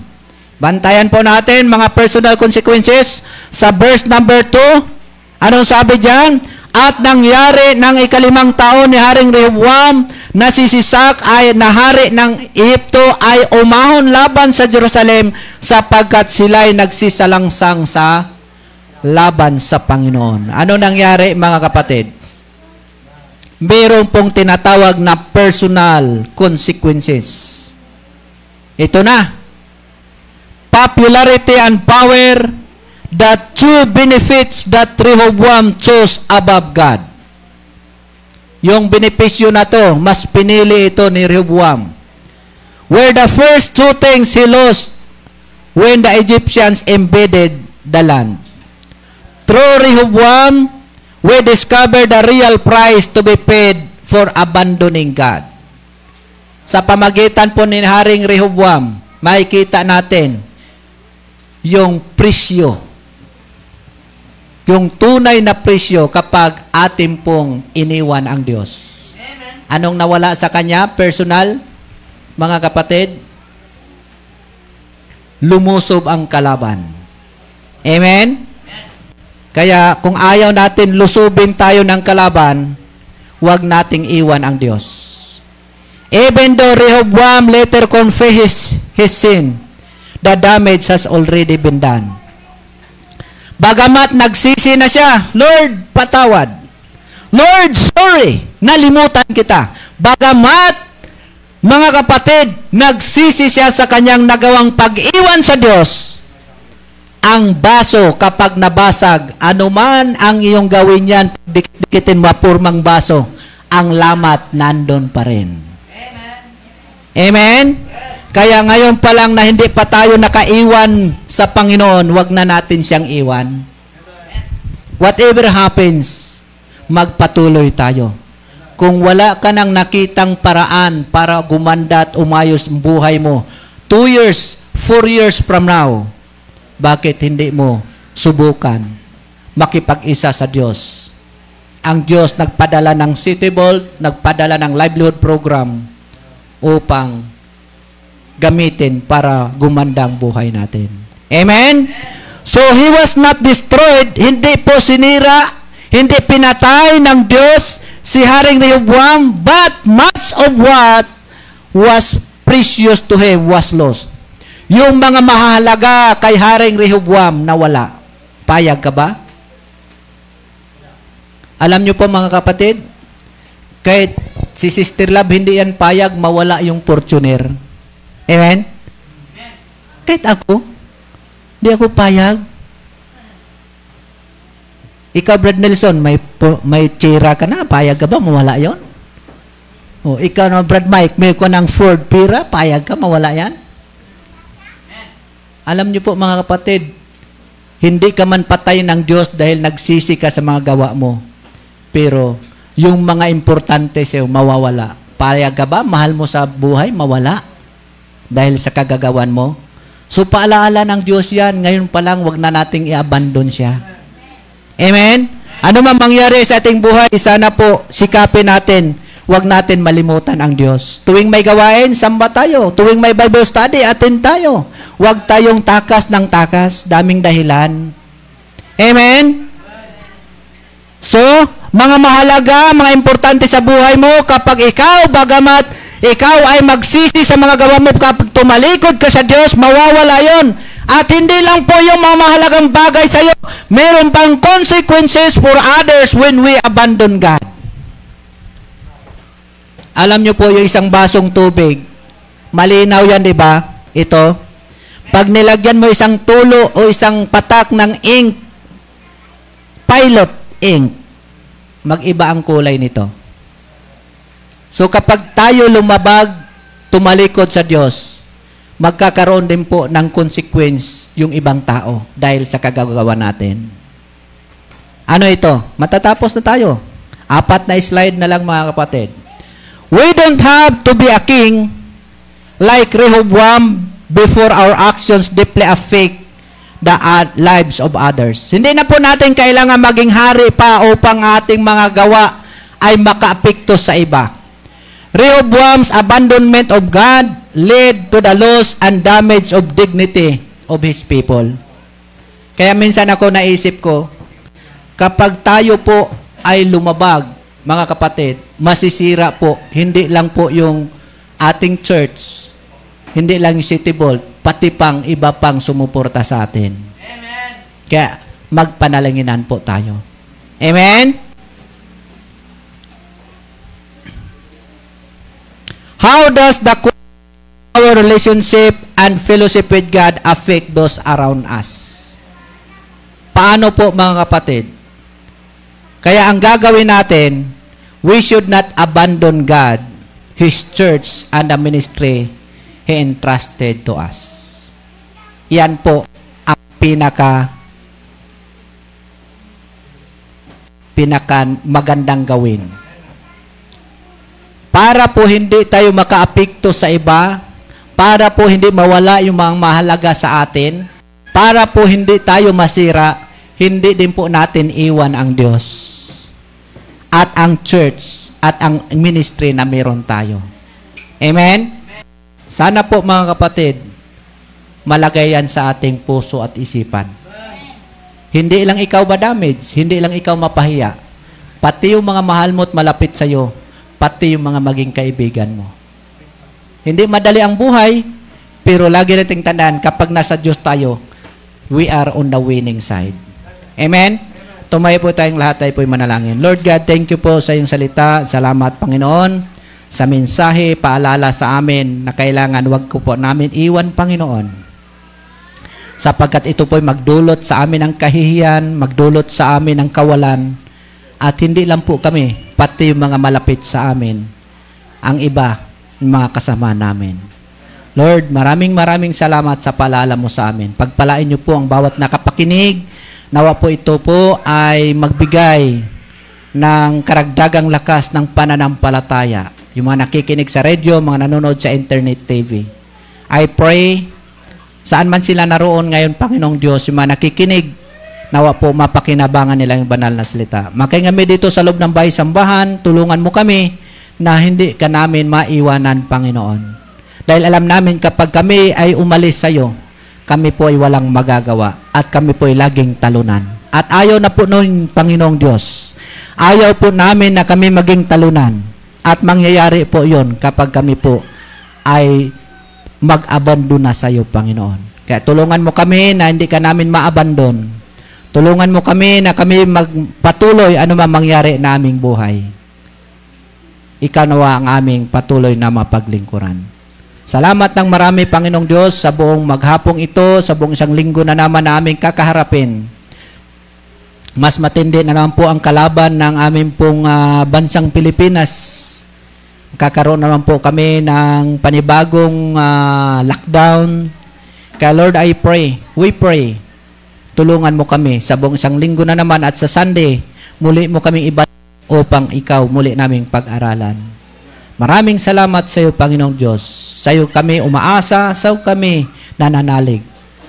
Bantayan po natin mga personal consequences sa verse number 2. Anong sabi diyan? At nangyari ng ikalimang taon ni Haring Rehoboam na si Sisak ay nahari ng Egypto ay umahon laban sa Jerusalem sapagkat sila ay nagsisalangsang sa laban sa Panginoon. Ano nangyari mga kapatid? Meron pong tinatawag na personal consequences. Ito na. Popularity and power, the two benefits that Rehoboam chose above God. Yung benepisyo na to, mas pinili ito ni Rehoboam. Where the first two things he lost when the Egyptians invaded the land. Through Rehoboam, we discover the real price to be paid for abandoning God. Sa pamagitan po ni Haring Rehoboam, makikita natin yung presyo. Yung tunay na presyo kapag atin pong iniwan ang Diyos. Anong nawala sa kanya? Personal, mga kapatid? Lumusob ang kalaban. Amen? Kaya kung ayaw natin lusubin tayo ng kalaban, huwag nating iwan ang Diyos. Even though Rehoboam later confessed his sin, the damage has already been done. Bagamat nagsisi na siya, Lord, patawad. Lord, sorry, nalimutan kita. Bagamat, mga kapatid, nagsisi siya sa kanyang nagawang pag-iwan sa Diyos, ang baso kapag nabasag, anuman ang iyong gawin yan, dikitin mapurmang baso, ang lamat nandun pa rin. Amen? Amen? Kaya ngayon pa lang na hindi pa tayo nakaiwan sa Panginoon, wag na natin siyang iwan. Whatever happens, magpatuloy tayo. Kung wala ka nang nakitang paraan para gumanda at umayos ang buhay mo, two years, four years from now, bakit hindi mo subukan makipag-isa sa Diyos? Ang Diyos nagpadala ng City Vault, nagpadala ng livelihood program upang gamitin para gumanda ang buhay natin. Amen? So, he was not destroyed, hindi po sinira, hindi pinatay ng Diyos si Haring Rehoboam, but much of what was precious to him was lost. Yung mga mahalaga kay Haring Rehoboam nawala. Payag ka ba? Alam nyo po mga kapatid, kahit si Sister Love hindi yan payag, mawala yung Fortuner. Amen? Kahit ako, hindi ako payag. Ikaw, Brad Nelson, may, may tsira ka na, payag ka ba? Mawala yon. O, ikaw na, Brad Mike, may ko ng Ford Pira, payag ka, mawala yan? Alam niyo po mga kapatid, hindi ka man patay ng Diyos dahil nagsisi ka sa mga gawa mo. Pero yung mga importante sa'yo, mawawala. Payag ka ba? Mahal mo sa buhay? Mawala. Dahil sa kagagawan mo. So paalaala ng Diyos yan. Ngayon pa lang, wag na nating i-abandon siya. Amen? Ano man mangyari sa ating buhay, sana po sikapin natin. Huwag natin malimutan ang Diyos. Tuwing may gawain, samba tayo. Tuwing may Bible study, attend tayo. Huwag tayong takas ng takas, daming dahilan. Amen? So, mga mahalaga, mga importante sa buhay mo, kapag ikaw, bagamat ikaw ay magsisi sa mga gawa mo, kapag tumalikod ka sa Diyos, mawawala yon. At hindi lang po yung mga mahalagang bagay sa iyo, meron pang consequences for others when we abandon God. Alam niyo po yung isang basong tubig, malinaw yan, di ba? Ito. Pag nilagyan mo isang tulo o isang patak ng ink, pilot ink, mag-iba ang kulay nito. So kapag tayo lumabag, tumalikod sa Diyos, magkakaroon din po ng consequence yung ibang tao dahil sa kagagawa natin. Ano ito? Matatapos na tayo. Apat na slide na lang mga kapatid. We don't have to be a king like Rehoboam before our actions deeply affect the lives of others. Hindi na po natin kailangan maging hari pa upang ating mga gawa ay makaapekto sa iba. Rehoboam's abandonment of God led to the loss and damage of dignity of his people. Kaya minsan ako naisip ko, kapag tayo po ay lumabag, mga kapatid, masisira po, hindi lang po yung ating church, hindi lang yung City Vault, pati pang iba pang sumuporta sa atin. Kaya magpanalanginan po tayo. Amen? How does the our relationship and fellowship with God affect those around us? Paano po mga kapatid? Kaya ang gagawin natin, we should not abandon God, His church, and the ministry He entrusted to us. Yan po ang pinaka pinaka magandang gawin. Para po hindi tayo makaapekto sa iba, para po hindi mawala yung mga mahalaga sa atin, para po hindi tayo masira, hindi din po natin iwan ang Diyos at ang church at ang ministry na meron tayo. Amen? Sana po mga kapatid, malagay yan sa ating puso at isipan. Hindi lang ikaw ba damage, hindi lang ikaw mapahiya, pati yung mga mahal mo at malapit sa iyo, pati yung mga maging kaibigan mo. Hindi madali ang buhay, pero lagi nating tandaan, kapag nasa Diyos tayo, we are on the winning side. Amen? Tumayo po tayong lahat, tayo po'y manalangin. Lord God, thank you po sa iyong salita. Salamat, Panginoon, sa mensahe, paalala sa amin na kailangan wag ko po namin iwan, Panginoon. Sapagkat ito po'y magdulot sa amin ng kahihiyan, magdulot sa amin ng kawalan, at hindi lang po kami, pati yung mga malapit sa amin, ang iba, yung mga kasama namin. Lord, maraming maraming salamat sa paalala mo sa amin. Pagpalain niyo po ang bawat nakapakinig. Nawa po ito po ay magbigay ng karagdagang lakas ng pananampalataya. Yung mga nakikinig sa radio, mga nanonood sa internet TV. I pray, saan man sila naroon ngayon, Panginoong Diyos, yung mga nakikinig, nawa po mapakinabangan nila yung banal na salita. Makingami dito sa loob ng bahay sambahan, tulungan mo kami na hindi ka namin maiwanan, Panginoon. Dahil alam namin kapag kami ay umalis sa iyo, kami po ay walang magagawa at kami po ay laging talunan. At ayaw na po noon, Panginoong Diyos. Ayaw po namin na kami maging talunan. At mangyayari po yon kapag kami po ay mag-abandon na sa iyo, Panginoon. Kaya tulungan mo kami na hindi ka namin ma-abandon. Tulungan mo kami na kami magpatuloy man mangyari na aming buhay. Ikaw nawa ang aming patuloy na mapaglingkuran. Salamat ng marami, Panginoong Diyos, sa buong maghapong ito, sa buong isang linggo na naman na aming kakaharapin. Mas matindi na naman po ang kalaban ng aming pong ah, bansang Pilipinas. Kakaroon naman po kami ng panibagong ah, lockdown. Kaya Lord, I pray, we pray, tulungan mo kami sa buong isang linggo na naman at sa Sunday, muli mo kaming iba upang ikaw muli naming pag-aralan. Maraming salamat sa iyo, Panginoong Diyos. Sa iyo kami umaasa, sa iyo kami nananalig.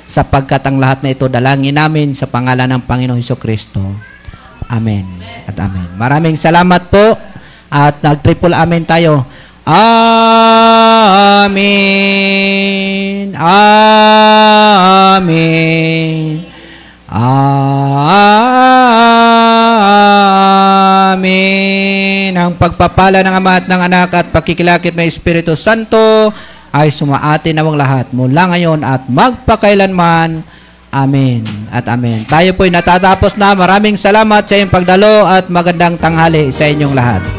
Sapagkat ang lahat na ito dalangin namin sa pangalan ng Panginoong Heso Kristo. Amen at amen. Maraming salamat po at nag-triple amen tayo. Amen. Amen. Amen. Ang pagpapala ng Ama at ng Anak at pakikilakit ng Espiritu Santo ay sumaati nawang lahat mula ngayon at magpakailanman. Amen at amen. Tayo po'y natatapos na. Maraming salamat sa iyong pagdalo at magandang tanghali sa inyong lahat.